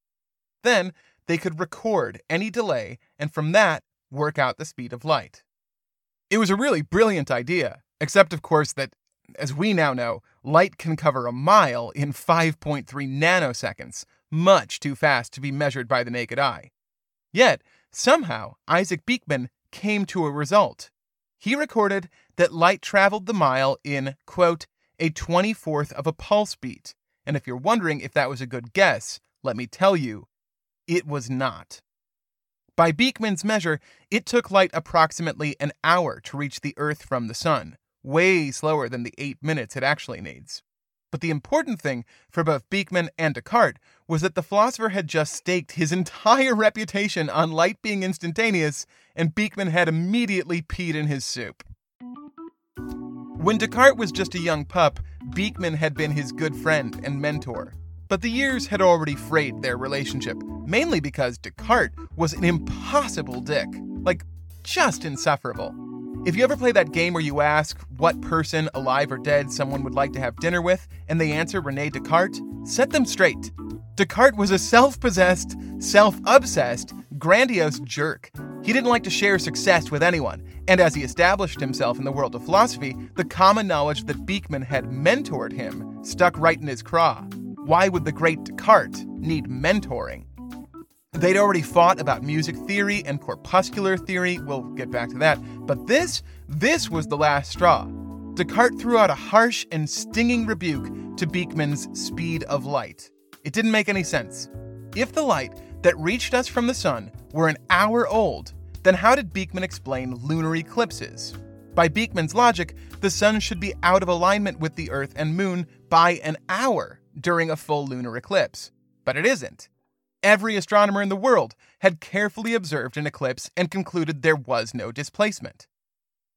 Then they could record any delay and from that work out the speed of light. It was a really brilliant idea, except, of course, that, as we now know, light can cover a mile in 5.3 nanoseconds, much too fast to be measured by the naked eye. Yet, somehow, Isaac Beeckman came to a result. He recorded that light traveled the mile in, quote, a 24th of a pulse beat. And if you're wondering if that was a good guess, let me tell you, it was not. By Beeckman's measure, it took light approximately an hour to reach the Earth from the Sun, way slower than the eight minutes it actually needs. But the important thing for both Beeckman and Descartes was that the philosopher had just staked his entire <laughs> reputation on light being instantaneous, and Beeckman had immediately peed in his soup. When Descartes was just a young pup, Beeckman had been his good friend and mentor. But the years had already frayed their relationship, mainly because Descartes was an impossible dick. Like, just insufferable. If you ever play that game where you ask what person, alive or dead, someone would like to have dinner with, and they answer Rene Descartes, set them straight. Descartes was a self possessed, self obsessed, grandiose jerk. He didn't like to share success with anyone, and as he established himself in the world of philosophy, the common knowledge that Beeckman had mentored him stuck right in his craw. Why would the great Descartes need mentoring? They'd already fought about music theory and corpuscular theory. We'll get back to that. But this, this was the last straw. Descartes threw out a harsh and stinging rebuke to Beeckman's speed of light. It didn't make any sense. If the light that reached us from the sun were an hour old, then how did Beeckman explain lunar eclipses? By Beeckman's logic, the sun should be out of alignment with the Earth and Moon by an hour during a full lunar eclipse. But it isn't. Every astronomer in the world had carefully observed an eclipse and concluded there was no displacement.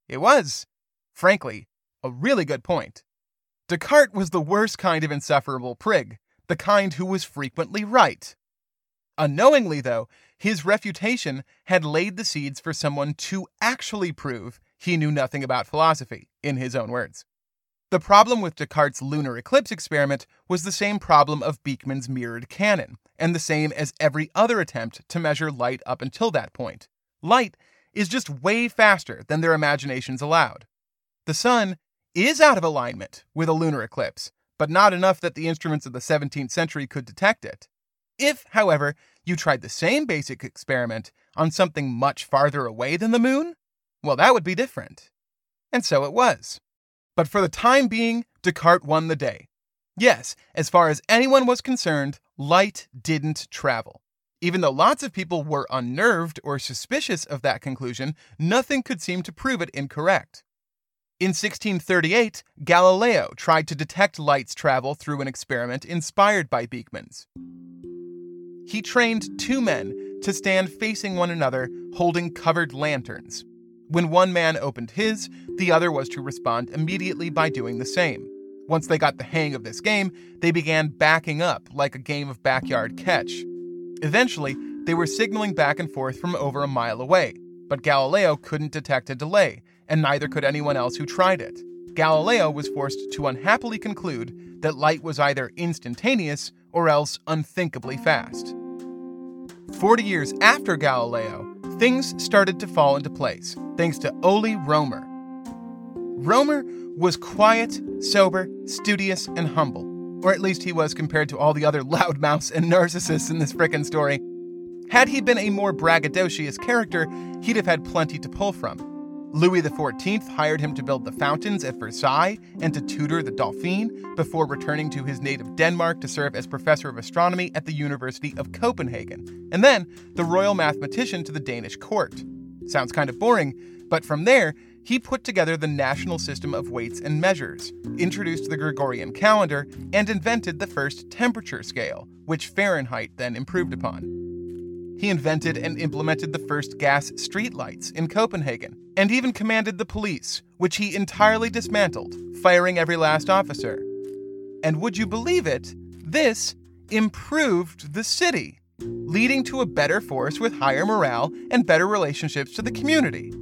It was, frankly, a really good point. Descartes was the worst kind of insufferable prig, the kind who was frequently right. Unknowingly, though, his refutation had laid the seeds for someone to actually prove he knew nothing about philosophy, in his own words. The problem with Descartes' lunar eclipse experiment was the same problem of Beeckman's mirrored cannon, and the same as every other attempt to measure light up until that point. Light is just way faster than their imaginations allowed. The sun is out of alignment with a lunar eclipse, but not enough that the instruments of the 17th century could detect it. If, however, you tried the same basic experiment on something much farther away than the moon, well, that would be different. And so it was. But for the time being, Descartes won the day. Yes, as far as anyone was concerned, light didn't travel. Even though lots of people were unnerved or suspicious of that conclusion, nothing could seem to prove it incorrect. In 1638, Galileo tried to detect light's travel through an experiment inspired by Beeckman's. He trained two men to stand facing one another holding covered lanterns. When one man opened his, the other was to respond immediately by doing the same. Once they got the hang of this game, they began backing up like a game of backyard catch. Eventually, they were signaling back and forth from over a mile away, but Galileo couldn't detect a delay, and neither could anyone else who tried it. Galileo was forced to unhappily conclude that light was either instantaneous or else unthinkably fast. Forty years after Galileo, things started to fall into place thanks to Ole Romer. Romer was quiet, sober, studious, and humble. Or at least he was compared to all the other <laughs> loudmouths and narcissists in this frickin' story. Had he been a more braggadocious character, he'd have had plenty to pull from. Louis XIV hired him to build the fountains at Versailles and to tutor the Dauphin before returning to his native Denmark to serve as professor of astronomy at the University of Copenhagen, and then the royal mathematician to the Danish court. Sounds kind of boring, but from there, he put together the national system of weights and measures, introduced the Gregorian calendar, and invented the first temperature scale, which Fahrenheit then improved upon. He invented and implemented the first gas streetlights in Copenhagen, and even commanded the police, which he entirely dismantled, firing every last officer. And would you believe it, this improved the city, leading to a better force with higher morale and better relationships to the community.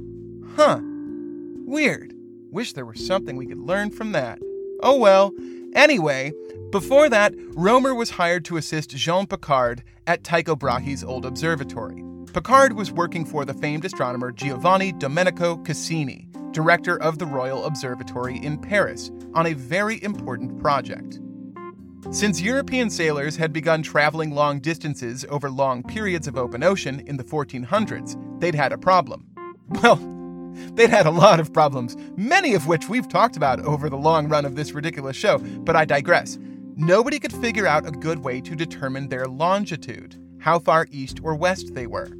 Huh. Weird. Wish there was something we could learn from that. Oh well. Anyway, before that, Romer was hired to assist Jean Picard at Tycho Brahe's old observatory. Picard was working for the famed astronomer Giovanni Domenico Cassini, director of the Royal Observatory in Paris, on a very important project. Since European sailors had begun traveling long distances over long periods of open ocean in the 1400s, they'd had a problem. Well, they'd had a lot of problems, many of which we've talked about over the long run of this ridiculous show, but I digress nobody could figure out a good way to determine their longitude, how far east or west they were.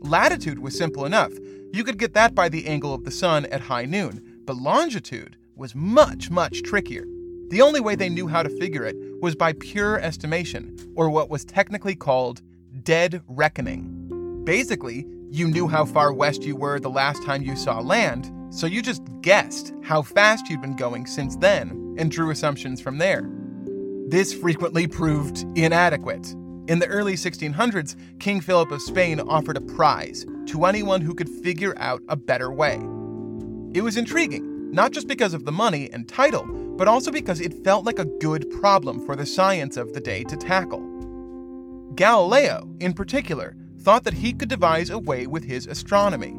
Latitude was simple enough. You could get that by the angle of the sun at high noon, but longitude was much, much trickier. The only way they knew how to figure it was by pure estimation, or what was technically called dead reckoning. Basically, you knew how far west you were the last time you saw land, so you just guessed how fast you'd been going since then and drew assumptions from there. This frequently proved inadequate. In the early 1600s, King Philip of Spain offered a prize to anyone who could figure out a better way. It was intriguing, not just because of the money and title, but also because it felt like a good problem for the science of the day to tackle. Galileo, in particular, thought that he could devise a way with his astronomy.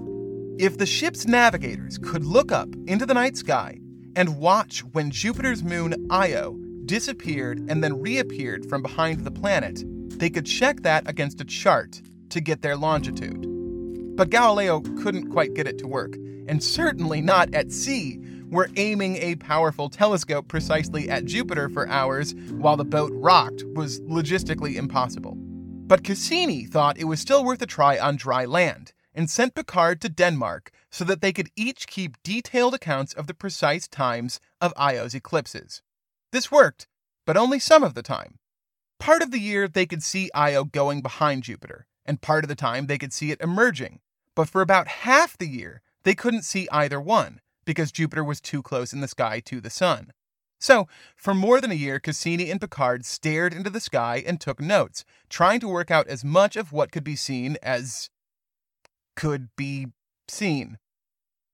If the ship's navigators could look up into the night sky and watch when Jupiter's moon Io disappeared and then reappeared from behind the planet, they could check that against a chart to get their longitude. But Galileo couldn't quite get it to work, and certainly not at sea, where aiming a powerful telescope precisely at Jupiter for hours while the boat rocked was logistically impossible. But Cassini thought it was still worth a try on dry land and sent Picard to Denmark so that they could each keep detailed accounts of the precise times of Io's eclipses. This worked, but only some of the time. Part of the year they could see Io going behind Jupiter, and part of the time they could see it emerging. But for about half the year, they couldn't see either one because Jupiter was too close in the sky to the sun. So, for more than a year, Cassini and Picard stared into the sky and took notes, trying to work out as much of what could be seen as could be seen.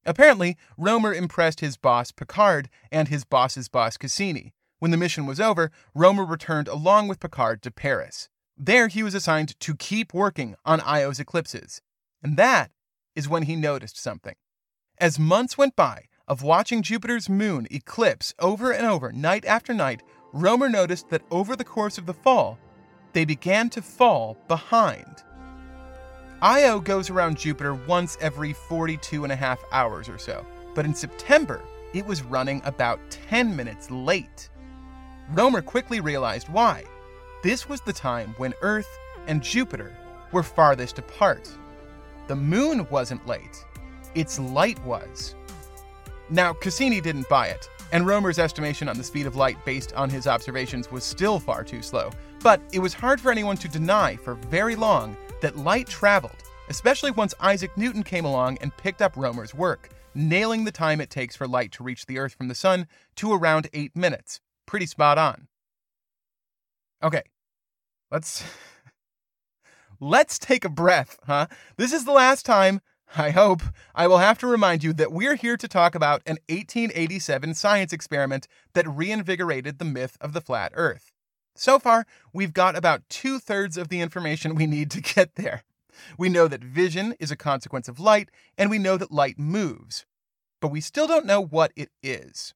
Apparently, Romer impressed his boss Picard and his boss's boss Cassini, when the mission was over, Romer returned along with Picard to Paris. There, he was assigned to keep working on Io's eclipses. And that is when he noticed something. As months went by of watching Jupiter's moon eclipse over and over, night after night, Romer noticed that over the course of the fall, they began to fall behind. Io goes around Jupiter once every 42 and a half hours or so, but in September, it was running about 10 minutes late. Romer quickly realized why. This was the time when Earth and Jupiter were farthest apart. The moon wasn't late, its light was. Now, Cassini didn't buy it, and Romer's estimation on the speed of light based on his observations was still far too slow. But it was hard for anyone to deny for very long that light traveled, especially once Isaac Newton came along and picked up Romer's work, nailing the time it takes for light to reach the Earth from the Sun to around 8 minutes, pretty spot on. Okay, let's <laughs> let's take a breath, huh? This is the last time, I hope, I will have to remind you that we're here to talk about an 1887 science experiment that reinvigorated the myth of the flat Earth. So far, we've got about two thirds of the information we need to <laughs> get there. We know that vision is a consequence of light, and we know that light moves. But we still don't know what it is.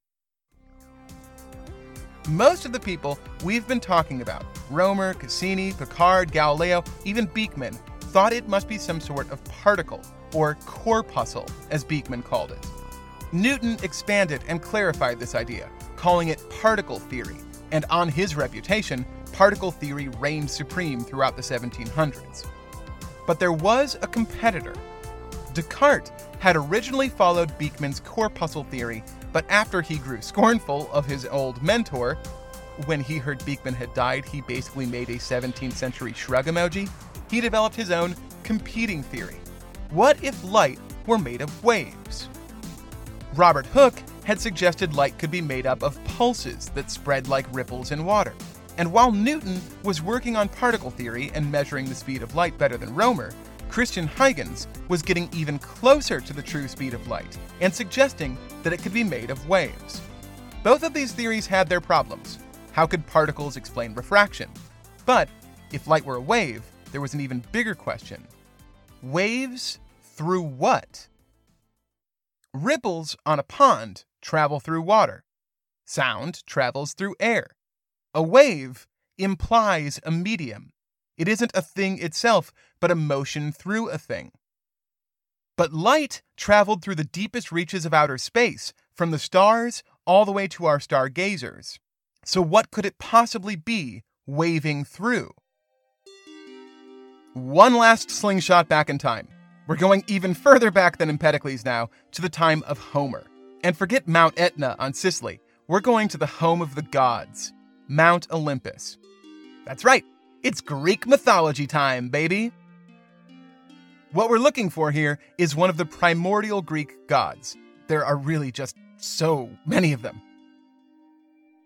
Most of the people we've been talking about, Romer, Cassini, Picard, Galileo, even Beeckman, thought it must be some sort of particle, or corpuscle, as Beeckman called it. Newton expanded and clarified this idea, calling it particle theory, and on his reputation, particle theory reigned supreme throughout the 1700s. But there was a competitor. Descartes had originally followed Beeckman's corpuscle theory, but after he grew scornful of his old mentor, when he heard Beeckman had died, he basically made a 17th century shrug emoji. He developed his own competing theory. What if light were made of waves? Robert Hooke had suggested light could be made up of pulses that spread like ripples in water. And while Newton was working on particle theory and measuring the speed of light better than Romer, Christian Huygens was getting even closer to the true speed of light and suggesting that it could be made of waves. Both of these theories had their problems. How could particles explain refraction? But if light were a wave, there was an even bigger question. Waves through what? Ripples on a pond travel through water. Sound travels through air. A wave implies a medium. It isn't a thing itself, but a motion through a thing. But light traveled through the deepest reaches of outer space, from the stars all the way to our stargazers. So, what could it possibly be waving through? One last slingshot back in time. We're going even further back than Empedocles now, to the time of Homer. And forget Mount Etna on Sicily. We're going to the home of the gods, Mount Olympus. That's right, it's Greek mythology time, baby. What we're looking for here is one of the primordial Greek gods. There are really just so many of them.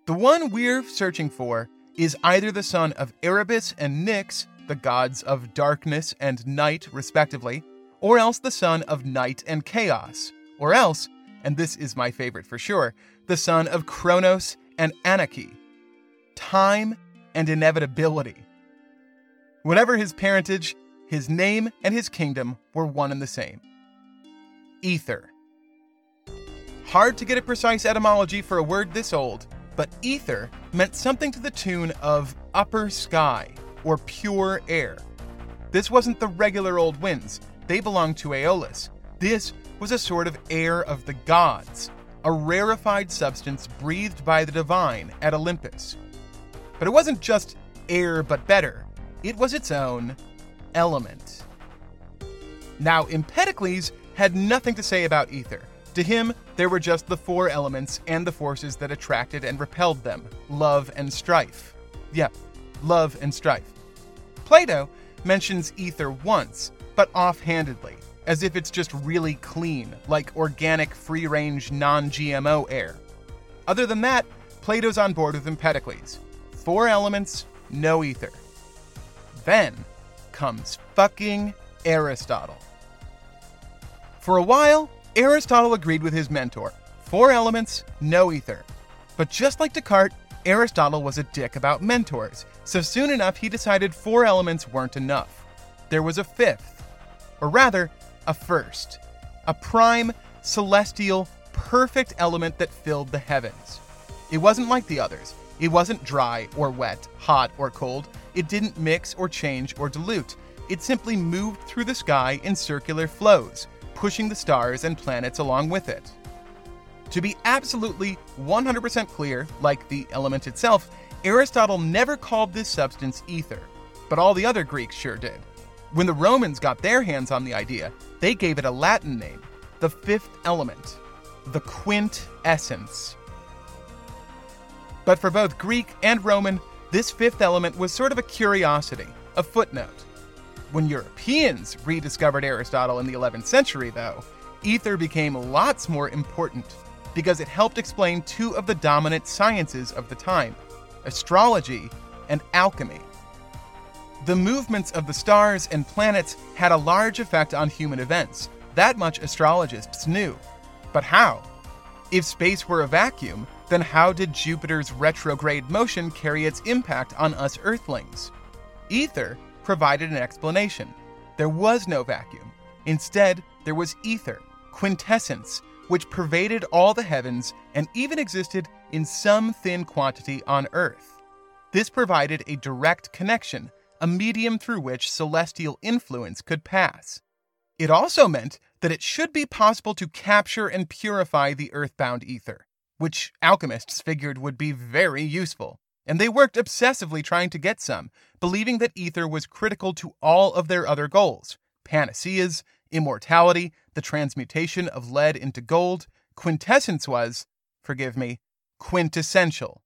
The one we're searching for is either the son of Erebus and Nyx, the gods of darkness and night, respectively, or else the son of night and chaos, or else, and this is my favorite for sure, the son of Kronos and Ananke, time and inevitability. Whatever his parentage, his name and his kingdom were one and the same. Ether. Hard to get a precise etymology for a word this old, but ether meant something to the tune of upper sky or pure air. This wasn't the regular old winds, they belonged to Aeolus. This was a sort of air of the gods, a rarefied substance breathed by the divine at Olympus. But it wasn't just air but better, it was its own element. Now, Empedocles had nothing to say about ether. To him, there were just the four elements and the forces that attracted and repelled them love and strife. Yep, love and strife. Plato mentions ether once, but offhandedly, as if it's just really clean, like organic, free range, non GMO air. Other than that, Plato's on board with Empedocles. Four elements, no ether. Then comes fucking Aristotle. For a while, Aristotle agreed with his mentor four elements, no ether. But just like Descartes, Aristotle was a dick about mentors, so soon enough he decided four elements weren't enough. There was a fifth, or rather, a first, a prime, celestial, perfect element that filled the heavens. It wasn't like the others. It wasn't dry or wet, hot or cold. It didn't mix or change or dilute. It simply moved through the sky in circular flows, pushing the stars and planets along with it. To be absolutely 100% clear, like the element itself, Aristotle never called this substance ether, but all the other Greeks sure did. When the Romans got their hands on the idea, they gave it a Latin name, the fifth element, the quint essence. But for both Greek and Roman, this fifth element was sort of a curiosity, a footnote. When Europeans rediscovered Aristotle in the 11th century, though, ether became lots more important. Because it helped explain two of the dominant sciences of the time astrology and alchemy. The movements of the stars and planets had a large effect on human events. That much astrologists knew. But how? If space were a vacuum, then how did Jupiter's retrograde motion carry its impact on us Earthlings? Ether provided an explanation. There was no vacuum. Instead, there was ether, quintessence, which pervaded all the heavens and even existed in some thin quantity on Earth. This provided a direct connection, a medium through which celestial influence could pass. It also meant that it should be possible to capture and purify the earthbound ether, which alchemists figured would be very useful. And they worked obsessively trying to get some, believing that ether was critical to all of their other goals panaceas, immortality, the transmutation of lead into gold. Quintessence was, forgive me, quintessential.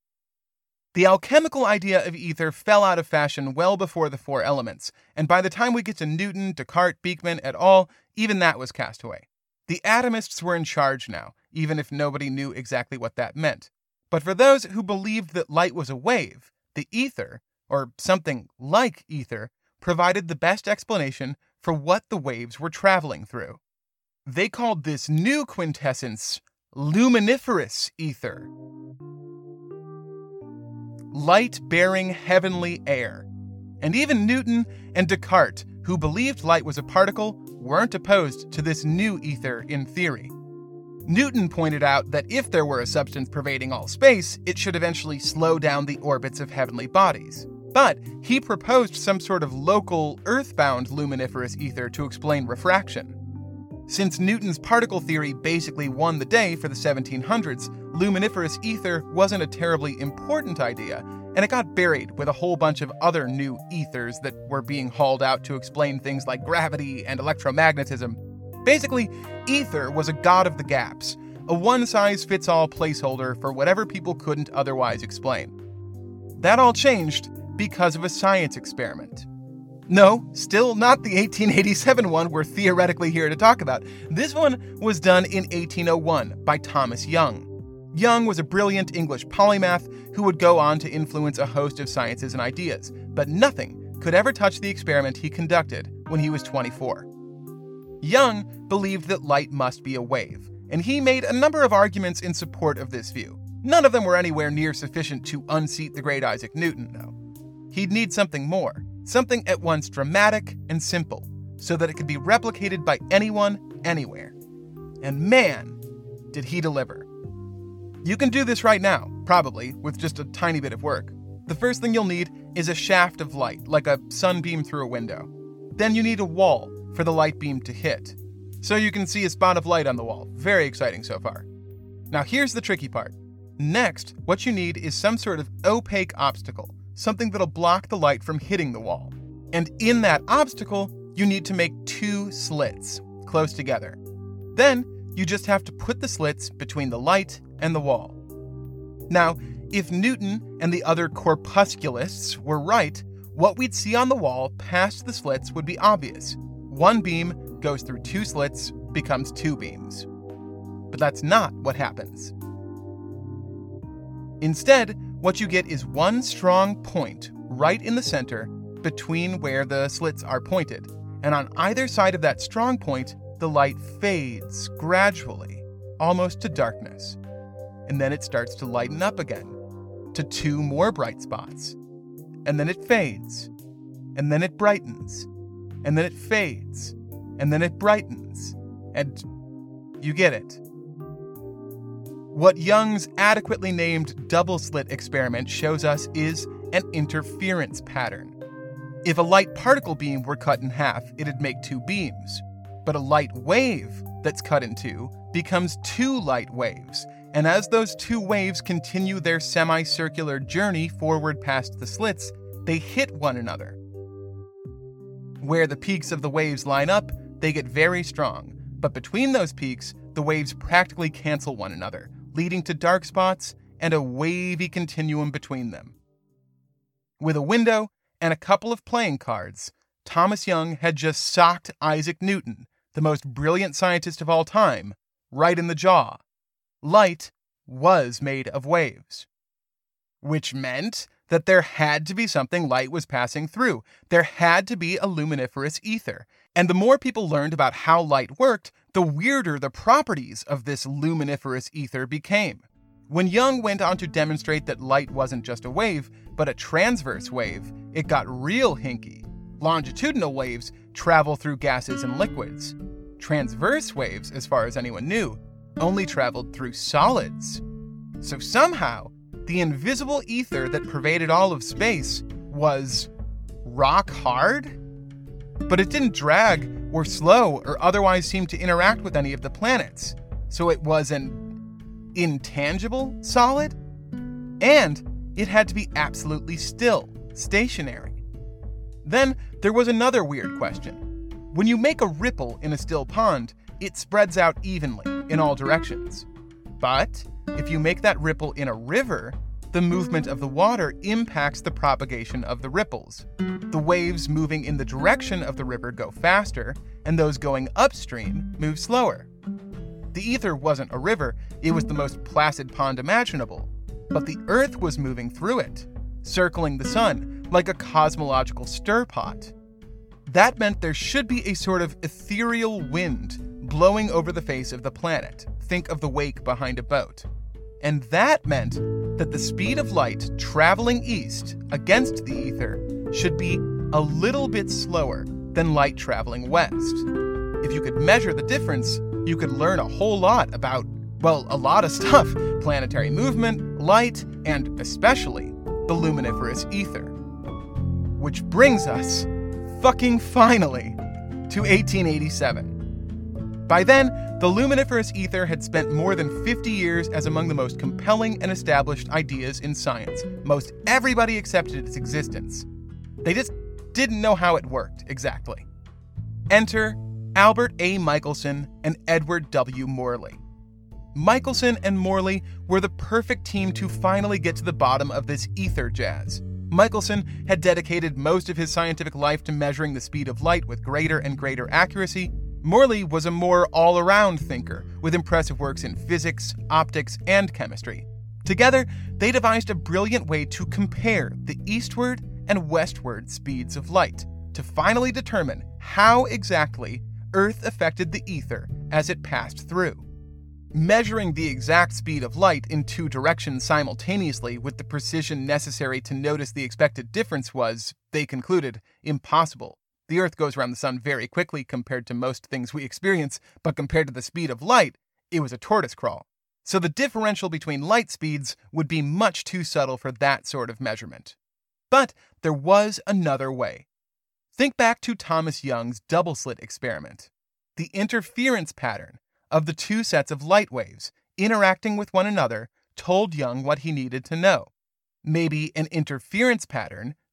The alchemical idea of ether fell out of fashion well before the four elements, and by the time we get to Newton, Descartes, Beeckman, et al., even that was cast away. The atomists were in charge now, even if nobody knew exactly what that meant. But for those who believed that light was a wave, the ether, or something like ether, provided the best explanation for what the waves were traveling through. They called this new quintessence luminiferous ether. Light bearing heavenly air. And even Newton and Descartes, who believed light was a particle, weren't opposed to this new ether in theory. Newton pointed out that if there were a substance pervading all space, it should eventually slow down the orbits of heavenly bodies. But he proposed some sort of local, earthbound luminiferous ether to explain refraction. Since Newton's particle theory basically won the day for the 1700s, luminiferous ether wasn't a terribly important idea, and it got buried with a whole bunch of other new ethers that were being hauled out to explain things like gravity and electromagnetism. Basically, ether was a god of the gaps, a one size fits all placeholder for whatever people couldn't otherwise explain. That all changed because of a science experiment. No, still not the 1887 one we're theoretically here to talk about. This one was done in 1801 by Thomas Young. Young was a brilliant English polymath who would go on to influence a host of sciences and ideas, but nothing could ever touch the experiment he conducted when he was 24. Young believed that light must be a wave, and he made a number of arguments in support of this view. None of them were anywhere near sufficient to unseat the great Isaac Newton, though. He'd need something more. Something at once dramatic and simple, so that it could be replicated by anyone, anywhere. And man, did he deliver. You can do this right now, probably, with just a tiny bit of work. The first thing you'll need is a shaft of light, like a sunbeam through a window. Then you need a wall for the light beam to hit. So you can see a spot of light on the wall. Very exciting so far. Now here's the tricky part. Next, what you need is some sort of opaque obstacle something that'll block the light from hitting the wall. And in that obstacle, you need to make two slits close together. Then, you just have to put the slits between the light and the wall. Now, if Newton and the other corpusculists were right, what we'd see on the wall past the slits would be obvious. One beam goes through two slits, becomes two beams. But that's not what happens. Instead, what you get is one strong point right in the center between where the slits are pointed. And on either side of that strong point, the light fades gradually, almost to darkness. And then it starts to lighten up again to two more bright spots. And then it fades. And then it brightens. And then it fades. And then it brightens. And you get it. What Young's adequately named double slit experiment shows us is an interference pattern. If a light particle beam were cut in half, it'd make two beams. But a light wave that's cut in two becomes two light waves, and as those two waves continue their semicircular journey forward past the slits, they hit one another. Where the peaks of the waves line up, they get very strong, but between those peaks, the waves practically cancel one another, leading to dark spots and a wavy continuum between them. With a window and a couple of playing cards, Thomas Young had just socked Isaac Newton, the most brilliant scientist of all time, right in the jaw. light was made of waves. Which meant that there had to be something light was passing through. There had to be a luminiferous ether. And the more people learned about how light worked, the weirder the properties of this luminiferous ether became. When Young went on to demonstrate that light wasn't just a wave, but a transverse wave, it got real hinky. Longitudinal waves travel through gases and liquids. Transverse waves, as far as anyone knew, only traveled through solids. So somehow, the invisible ether that pervaded all of space was rock hard? But it didn't drag or slow or otherwise seem to interact with any of the planets. So it was an intangible solid? And it had to be absolutely still, stationary. Then there was another weird question. When you make a ripple in a still pond, it spreads out evenly in all directions. But if you make that ripple in a river, the movement of the water impacts the propagation of the ripples. The waves moving in the direction of the river go faster, and those going upstream move slower. The ether wasn't a river, it was the most placid pond imaginable, but the Earth was moving through it, circling the sun like a cosmological stirpot. That meant there should be a sort of ethereal wind blowing over the face of the planet. Think of the wake behind a boat. And that meant that the speed of light traveling east against the ether should be a little bit slower than light traveling west. If you could measure the difference, you could learn a whole lot about, well, a lot of <laughs> stuff planetary movement, light, and especially the luminiferous ether. Which brings us, fucking finally, to 1887. By then, the luminiferous ether had spent more than 50 years as among the most compelling and established ideas in science. Most everybody accepted its existence. They just didn't know how it worked exactly. Enter Albert A. Michelson and Edward W. Morley. Michelson and Morley were the perfect team to finally get to the bottom of this ether jazz. Michelson had dedicated most of his scientific life to measuring the speed of light with greater and greater accuracy, Morley was a more all around thinker, with impressive works in physics, optics, and chemistry. Together, they devised a brilliant way to compare the eastward and westward speeds of light to finally determine how exactly Earth affected the ether as it passed through. Measuring the exact speed of light in two directions simultaneously with the precision necessary to notice the expected difference was, they concluded, impossible. The Earth goes around the Sun very quickly compared to most things we experience, but compared to the speed of light, it was a tortoise crawl. So the differential between light speeds would be much too subtle for that sort of measurement. But there was another way. Think back to Thomas Young's double slit experiment. The interference pattern of the two sets of light waves interacting with one another told Young what he needed to know. Maybe an interference pattern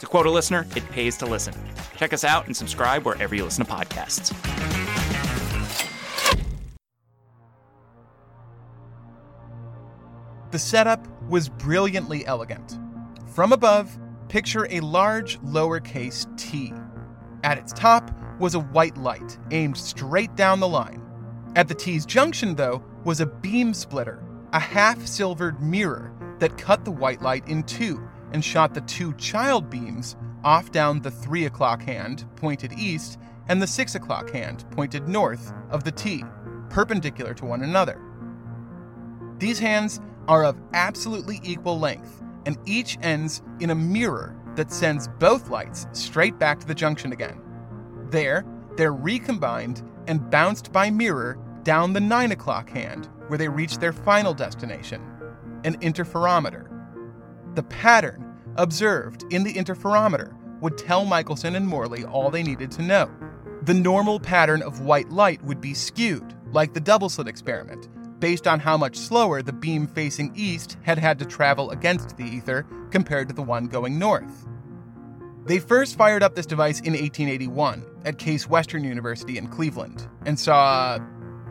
To quote a listener, it pays to listen. Check us out and subscribe wherever you listen to podcasts. The setup was brilliantly elegant. From above, picture a large lowercase t. At its top was a white light aimed straight down the line. At the T's junction, though, was a beam splitter, a half silvered mirror that cut the white light in two and shot the two child beams off down the 3 o'clock hand, pointed east, and the 6 o'clock hand, pointed north of the T, perpendicular to one another. These hands are of absolutely equal length, and each ends in a mirror that sends both lights straight back to the junction again. There, they're recombined and bounced by mirror down the 9 o'clock hand, where they reach their final destination an interferometer. The pattern observed in the interferometer would tell Michelson and Morley all they needed to know. The normal pattern of white light would be skewed, like the double slit experiment, based on how much slower the beam facing east had had to travel against the ether compared to the one going north. They first fired up this device in 1881 at Case Western University in Cleveland and saw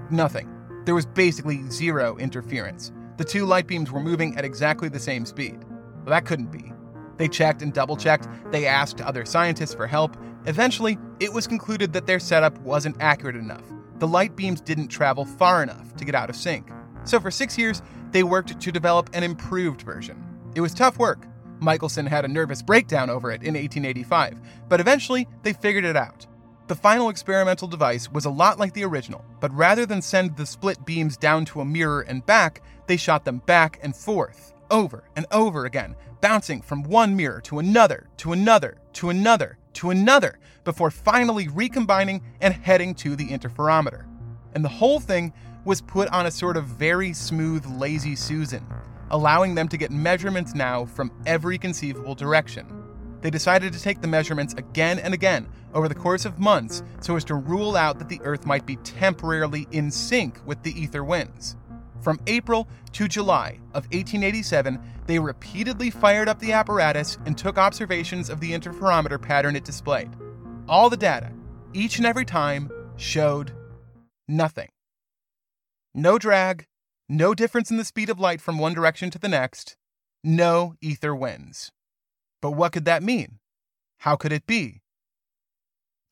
nothing. There was basically zero interference. The two light beams were moving at exactly the same speed. Well, that couldn't be. They checked and double checked, they asked other scientists for help. Eventually, it was concluded that their setup wasn't accurate enough. The light beams didn't travel far enough to get out of sync. So for six years, they worked to develop an improved version. It was tough work. Michelson had a nervous breakdown over it in 1885, but eventually they figured it out. The final experimental device was a lot like the original, but rather than send the split beams down to a mirror and back, they shot them back and forth, over and over again, bouncing from one mirror to another, to another, to another, to another, before finally recombining and heading to the interferometer. And the whole thing was put on a sort of very smooth, lazy Susan, allowing them to get measurements now from every conceivable direction. They decided to take the measurements again and again over the course of months so as to rule out that the Earth might be temporarily in sync with the ether winds. From April to July of 1887, they repeatedly fired up the apparatus and took observations of the interferometer pattern it displayed. All the data, each and every time, showed nothing. No drag, no difference in the speed of light from one direction to the next, no ether winds. But what could that mean? How could it be?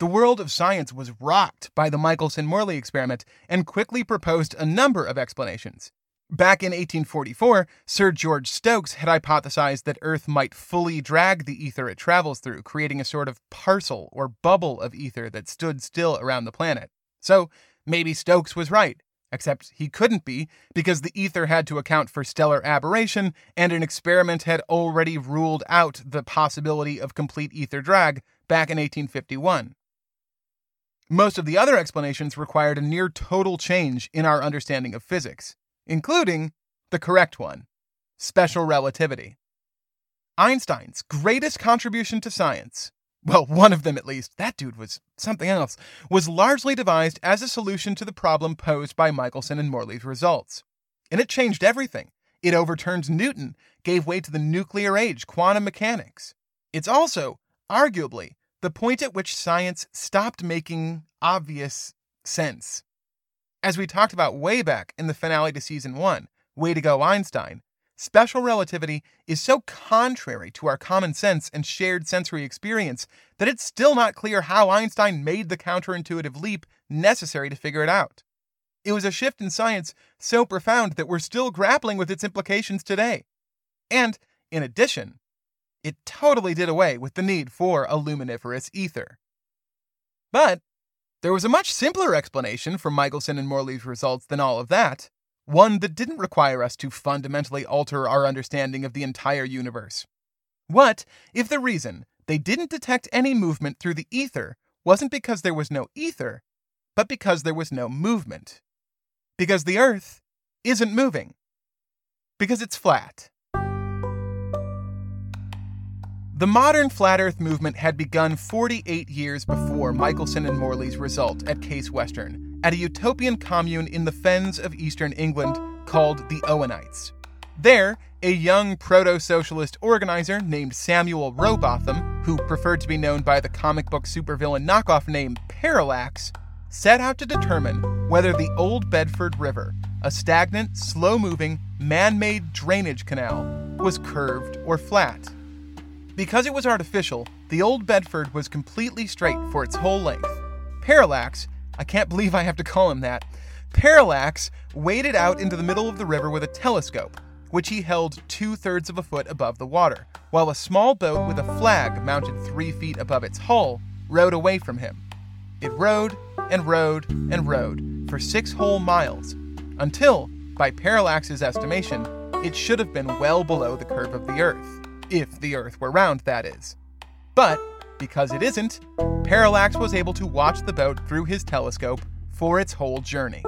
The world of science was rocked by the Michelson Morley experiment and quickly proposed a number of explanations. Back in 1844, Sir George Stokes had hypothesized that Earth might fully drag the ether it travels through, creating a sort of parcel or bubble of ether that stood still around the planet. So maybe Stokes was right, except he couldn't be because the ether had to account for stellar aberration, and an experiment had already ruled out the possibility of complete ether drag back in 1851. Most of the other explanations required a near total change in our understanding of physics, including the correct one special relativity. Einstein's greatest contribution to science, well, one of them at least, that dude was something else, was largely devised as a solution to the problem posed by Michelson and Morley's results. And it changed everything. It overturned Newton, gave way to the nuclear age, quantum mechanics. It's also, arguably, the point at which science stopped making obvious sense. As we talked about way back in the finale to season one, Way to Go Einstein, special relativity is so contrary to our common sense and shared sensory experience that it's still not clear how Einstein made the counterintuitive leap necessary to figure it out. It was a shift in science so profound that we're still grappling with its implications today. And, in addition, it totally did away with the need for a luminiferous ether. But there was a much simpler explanation for Michelson and Morley's results than all of that, one that didn't require us to fundamentally alter our understanding of the entire universe. What if the reason they didn't detect any movement through the ether wasn't because there was no ether, but because there was no movement? Because the Earth isn't moving. Because it's flat. The modern flat Earth movement had begun 48 years before Michelson and Morley's result at Case Western, at a utopian commune in the fens of eastern England called the Owenites. There, a young proto socialist organizer named Samuel Rowbotham, who preferred to be known by the comic book supervillain knockoff name Parallax, set out to determine whether the Old Bedford River, a stagnant, slow moving, man made drainage canal, was curved or flat. Because it was artificial, the old Bedford was completely straight for its whole length. Parallax, I can't believe I have to call him that, Parallax waded out into the middle of the river with a telescope, which he held two thirds of a foot above the water, while a small boat with a flag mounted three feet above its hull rowed away from him. It rowed and rowed and rowed for six whole miles, until, by Parallax's estimation, it should have been well below the curve of the Earth if the Earth were round, that is. But, because it isn't, Parallax was able to watch the boat through his telescope for its whole journey.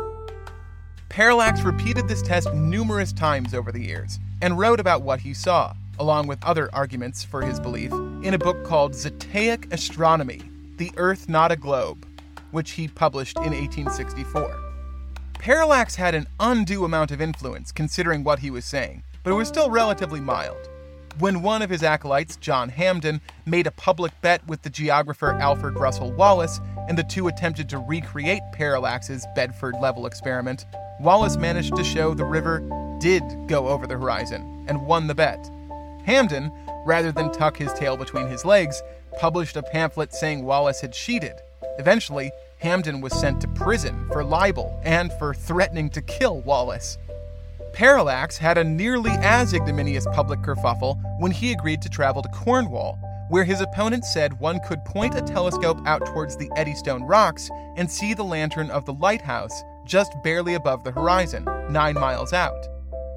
Parallax repeated this test numerous times over the years and wrote about what he saw, along with other arguments for his belief, in a book called Zetetic Astronomy The Earth Not a Globe, which he published in 1864. Parallax had an undue amount of influence considering what he was saying, but it was still relatively mild. When one of his acolytes, John Hampden, made a public bet with the geographer Alfred Russel Wallace, and the two attempted to recreate Parallax's Bedford level experiment, Wallace managed to show the river did go over the horizon and won the bet. Hampden, rather than tuck his tail between his legs, published a pamphlet saying Wallace had cheated. Eventually, Hampden was sent to prison for libel and for threatening to kill Wallace. Parallax had a nearly as ignominious public kerfuffle when he agreed to travel to Cornwall, where his opponent said one could point a telescope out towards the Eddystone Rocks and see the lantern of the lighthouse just barely above the horizon, nine miles out.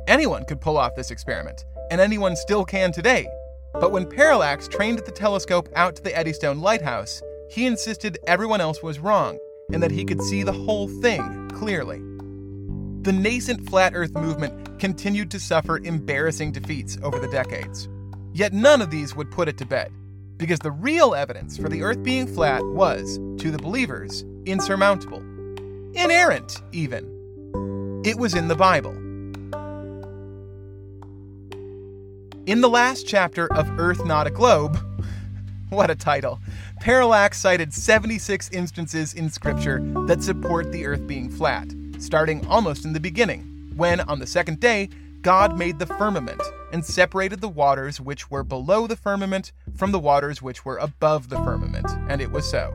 Anyone could pull off this experiment, and anyone still can today. But when Parallax trained the telescope out to the Eddystone Lighthouse, he insisted everyone else was wrong and that he could see the whole thing clearly. The nascent flat Earth movement continued to suffer embarrassing defeats over the decades. Yet none of these would put it to bed, because the real evidence for the Earth being flat was, to the believers, insurmountable. Inerrant, even. It was in the Bible. In the last chapter of Earth Not a Globe, <laughs> what a title, Parallax cited 76 instances in Scripture that support the Earth being flat, starting almost in the beginning, when, on the second day, God made the firmament and separated the waters which were below the firmament from the waters which were above the firmament, and it was so.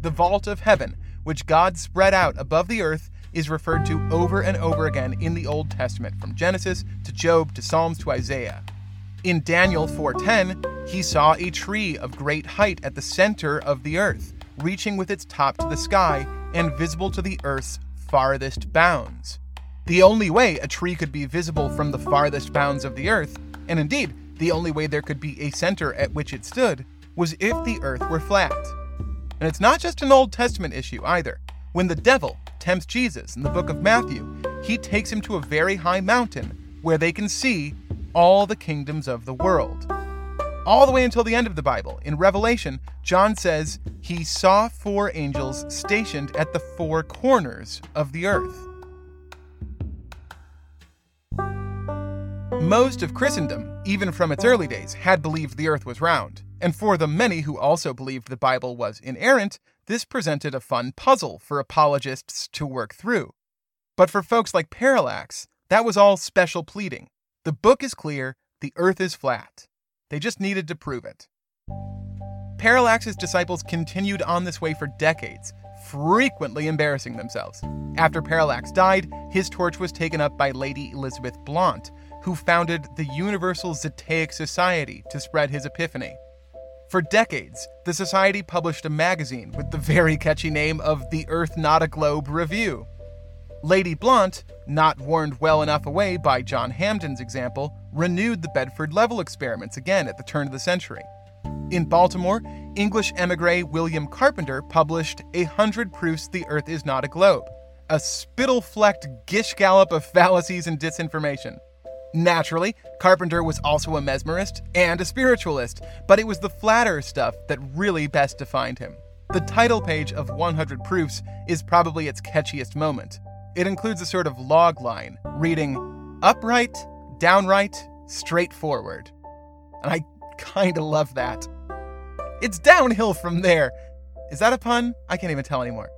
The vault of heaven, which God spread out above the earth, is referred to over and over again in the Old Testament, from Genesis to Job to Psalms to Isaiah. In Daniel 4:10, he saw a tree of great height at the center of the earth, reaching with its top to the sky and visible to the earth's farthest bounds. The only way a tree could be visible from the farthest bounds of the earth, and indeed, the only way there could be a center at which it stood, was if the earth were flat. And it's not just an Old Testament issue either. When the devil tempts Jesus in the book of Matthew, he takes him to a very high mountain where they can see all the kingdoms of the world. All the way until the end of the Bible, in Revelation, John says he saw four angels stationed at the four corners of the earth. Most of Christendom, even from its early days, had believed the earth was round, and for the many who also believed the Bible was inerrant, this presented a fun puzzle for apologists to work through. But for folks like Parallax, that was all special pleading. The book is clear, the earth is flat. They just needed to prove it. Parallax's disciples continued on this way for decades, frequently embarrassing themselves. After Parallax died, his torch was taken up by Lady Elizabeth Blount, who founded the Universal Zetetic Society to spread his epiphany. For decades, the society published a magazine with the very catchy name of the Earth Not a Globe Review. Lady Blount, not warned well enough away by John Hampden's example, renewed the Bedford level experiments again at the turn of the century. In Baltimore, English emigre William Carpenter published A Hundred Proofs the Earth is Not a Globe, a spittle flecked gish gallop of fallacies and disinformation. Naturally, Carpenter was also a mesmerist and a spiritualist, but it was the flatter stuff that really best defined him. The title page of 100 Proofs is probably its catchiest moment. It includes a sort of log line reading upright, downright, straightforward. And I kinda love that. It's downhill from there. Is that a pun? I can't even tell anymore.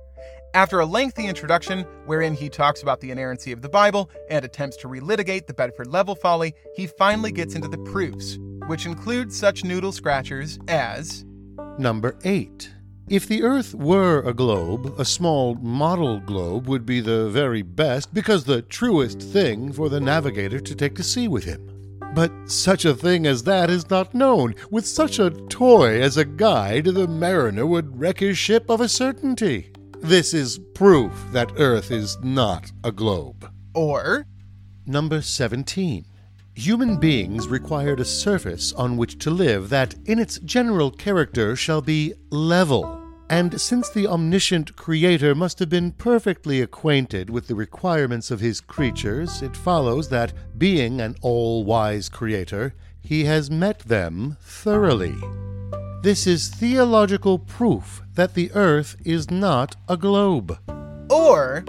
After a lengthy introduction, wherein he talks about the inerrancy of the Bible and attempts to relitigate the Bedford level folly, he finally gets into the proofs, which include such noodle scratchers as Number 8. If the Earth were a globe, a small model globe would be the very best because the truest thing for the navigator to take to sea with him. But such a thing as that is not known. With such a toy as a guide, the mariner would wreck his ship of a certainty. This is proof that Earth is not a globe. Or Number 17. Human beings required a surface on which to live that, in its general character, shall be level. And since the omniscient Creator must have been perfectly acquainted with the requirements of his creatures, it follows that, being an all wise Creator, he has met them thoroughly. This is theological proof that the earth is not a globe. Or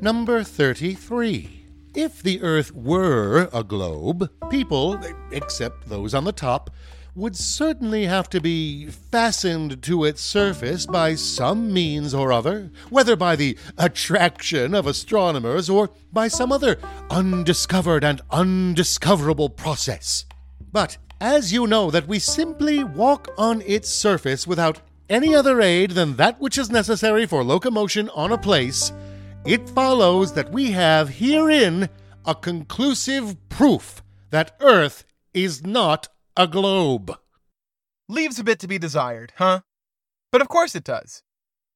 Number 33. If the Earth were a globe, people, except those on the top, would certainly have to be fastened to its surface by some means or other, whether by the attraction of astronomers or by some other undiscovered and undiscoverable process. But as you know that we simply walk on its surface without any other aid than that which is necessary for locomotion on a place, it follows that we have herein a conclusive proof that Earth is not a globe. Leaves a bit to be desired, huh? But of course it does.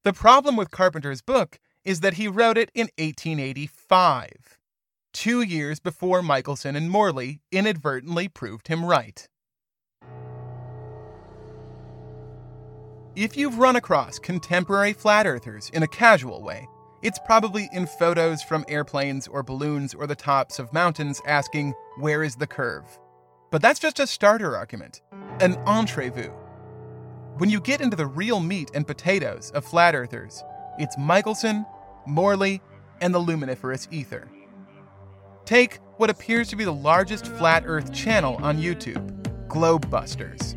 The problem with Carpenter's book is that he wrote it in 1885, two years before Michelson and Morley inadvertently proved him right. If you've run across contemporary flat earthers in a casual way, it's probably in photos from airplanes or balloons or the tops of mountains asking, Where is the curve? But that's just a starter argument, an entrevue. When you get into the real meat and potatoes of flat earthers, it's Michelson, Morley, and the luminiferous ether. Take what appears to be the largest flat earth channel on YouTube, Globebusters.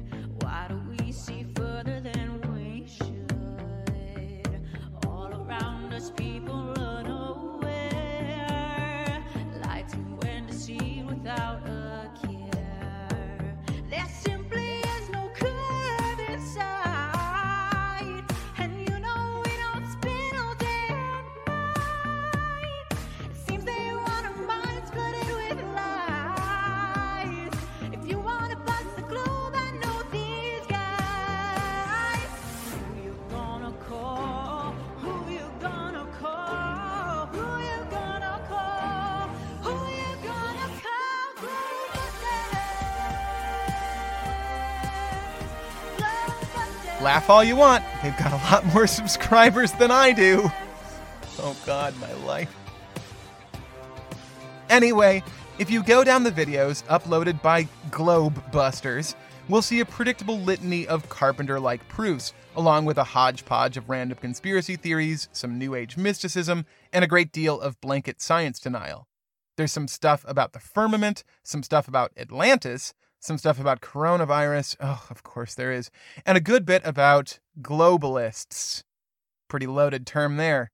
Laugh all you want, they've got a lot more <laughs> subscribers than I do. Oh god, my life. Anyway, if you go down the videos uploaded by Globebusters, we'll see a predictable litany of Carpenter like proofs, along with a hodgepodge of random conspiracy theories, some New Age mysticism, and a great deal of blanket science denial. There's some stuff about the firmament, some stuff about Atlantis, some stuff about coronavirus. Oh, of course there is. And a good bit about globalists. Pretty loaded term there.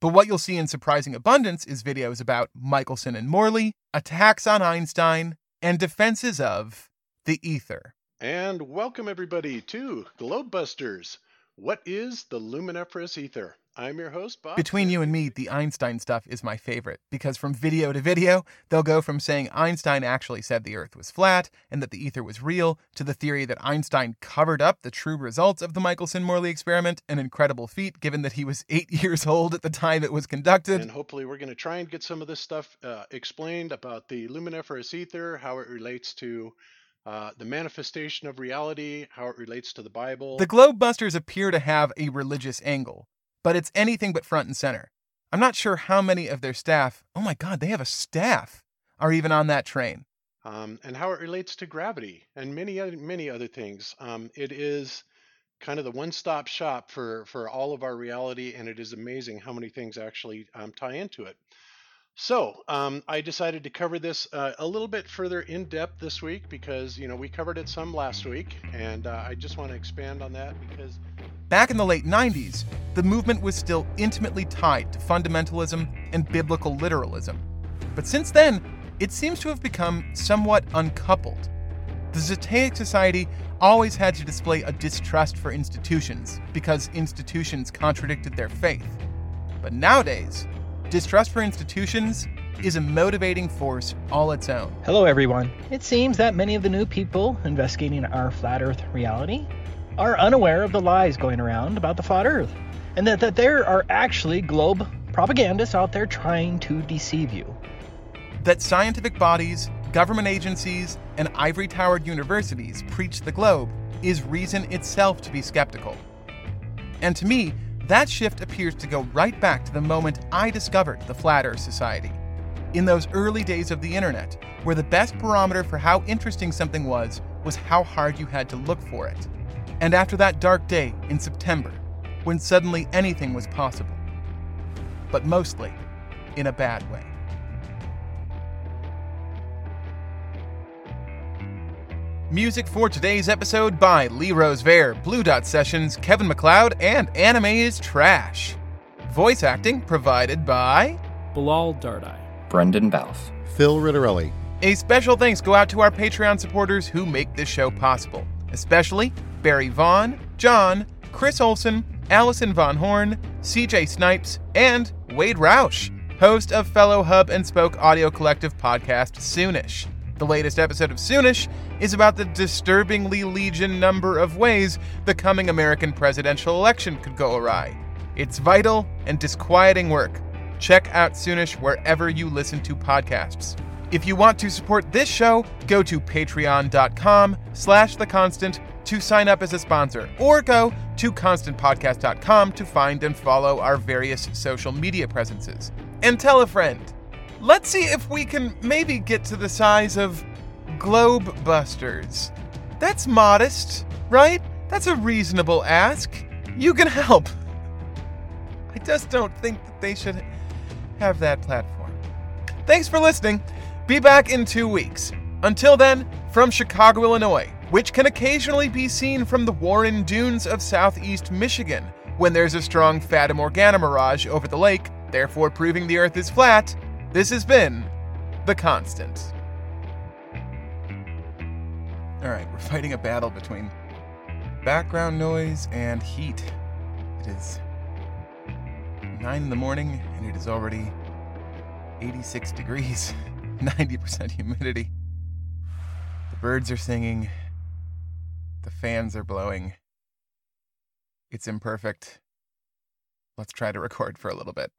But what you'll see in surprising abundance is videos about Michelson and Morley, attacks on Einstein, and defenses of the ether. And welcome everybody to Globebusters. What is the luminiferous ether? I'm your host, Bob. Between you and me, the Einstein stuff is my favorite because from video to video, they'll go from saying Einstein actually said the Earth was flat and that the ether was real to the theory that Einstein covered up the true results of the Michelson Morley experiment, an incredible feat given that he was <laughs> eight years old at the time it was conducted. And hopefully, we're going to try and get some of this stuff uh, explained about the luminiferous ether, how it relates to uh, the manifestation of reality, how it relates to the Bible. The Globebusters appear to have a religious angle but it's anything but front and center. I'm not sure how many of their staff, oh my God, they have a staff, are even on that train. Um, and how it relates to gravity and many other, many other things. Um, it is kind of the one-stop shop for, for all of our reality, and it is amazing how many things actually um, tie into it. So um, I decided to cover this uh, a little bit further in depth this week because you know we covered it some last week, and uh, I just want to expand on that because Back in the late 90s, the movement was still intimately tied to fundamentalism and biblical literalism. But since then, it seems to have become somewhat uncoupled. The Zetetic Society always had to display a distrust for institutions because institutions contradicted their faith. But nowadays, distrust for institutions is a motivating force all its own. Hello, everyone. It seems that many of the new people investigating our flat Earth reality are unaware of the lies going around about the flat earth and that, that there are actually globe propagandists out there trying to deceive you. That scientific bodies, government agencies, and ivory towered universities preach the globe is reason itself to be skeptical. And to me, that shift appears to go right back to the moment I discovered the Flat Earth Society. In those early days of the internet, where the best barometer for how interesting something was was how hard you had to look for it and after that dark day in September, when suddenly anything was possible. But mostly, in a bad way. Music for today's episode by Lee Rosevere, Blue Dot Sessions, Kevin MacLeod, and Anime is Trash. Voice acting provided by Bilal Dardai, Brendan Balfe, Phil Ritterelli. A special thanks go out to our Patreon supporters who make this show possible, especially Barry Vaughn, John, Chris Olson, Allison Von Horn, CJ Snipes, and Wade Roush, host of fellow Hub and Spoke audio collective podcast Soonish. The latest episode of Soonish is about the disturbingly legion number of ways the coming American presidential election could go awry. It's vital and disquieting work. Check out Soonish wherever you listen to podcasts. If you want to support this show, go to patreon.com slash the constant to sign up as a sponsor, or go to constantpodcast.com to find and follow our various social media presences. And tell a friend. Let's see if we can maybe get to the size of Globe Busters. That's modest, right? That's a reasonable ask. You can help. I just don't think that they should have that platform. Thanks for listening. Be back in two weeks. Until then, from Chicago, Illinois, which can occasionally be seen from the Warren Dunes of southeast Michigan, when there's a strong Fata Morgana mirage over the lake, therefore proving the Earth is flat, this has been The Constant. Alright, we're fighting a battle between background noise and heat. It is 9 in the morning, and it is already 86 degrees, <laughs> 90% humidity. The birds are singing, the fans are blowing. It's imperfect. Let's try to record for a little bit.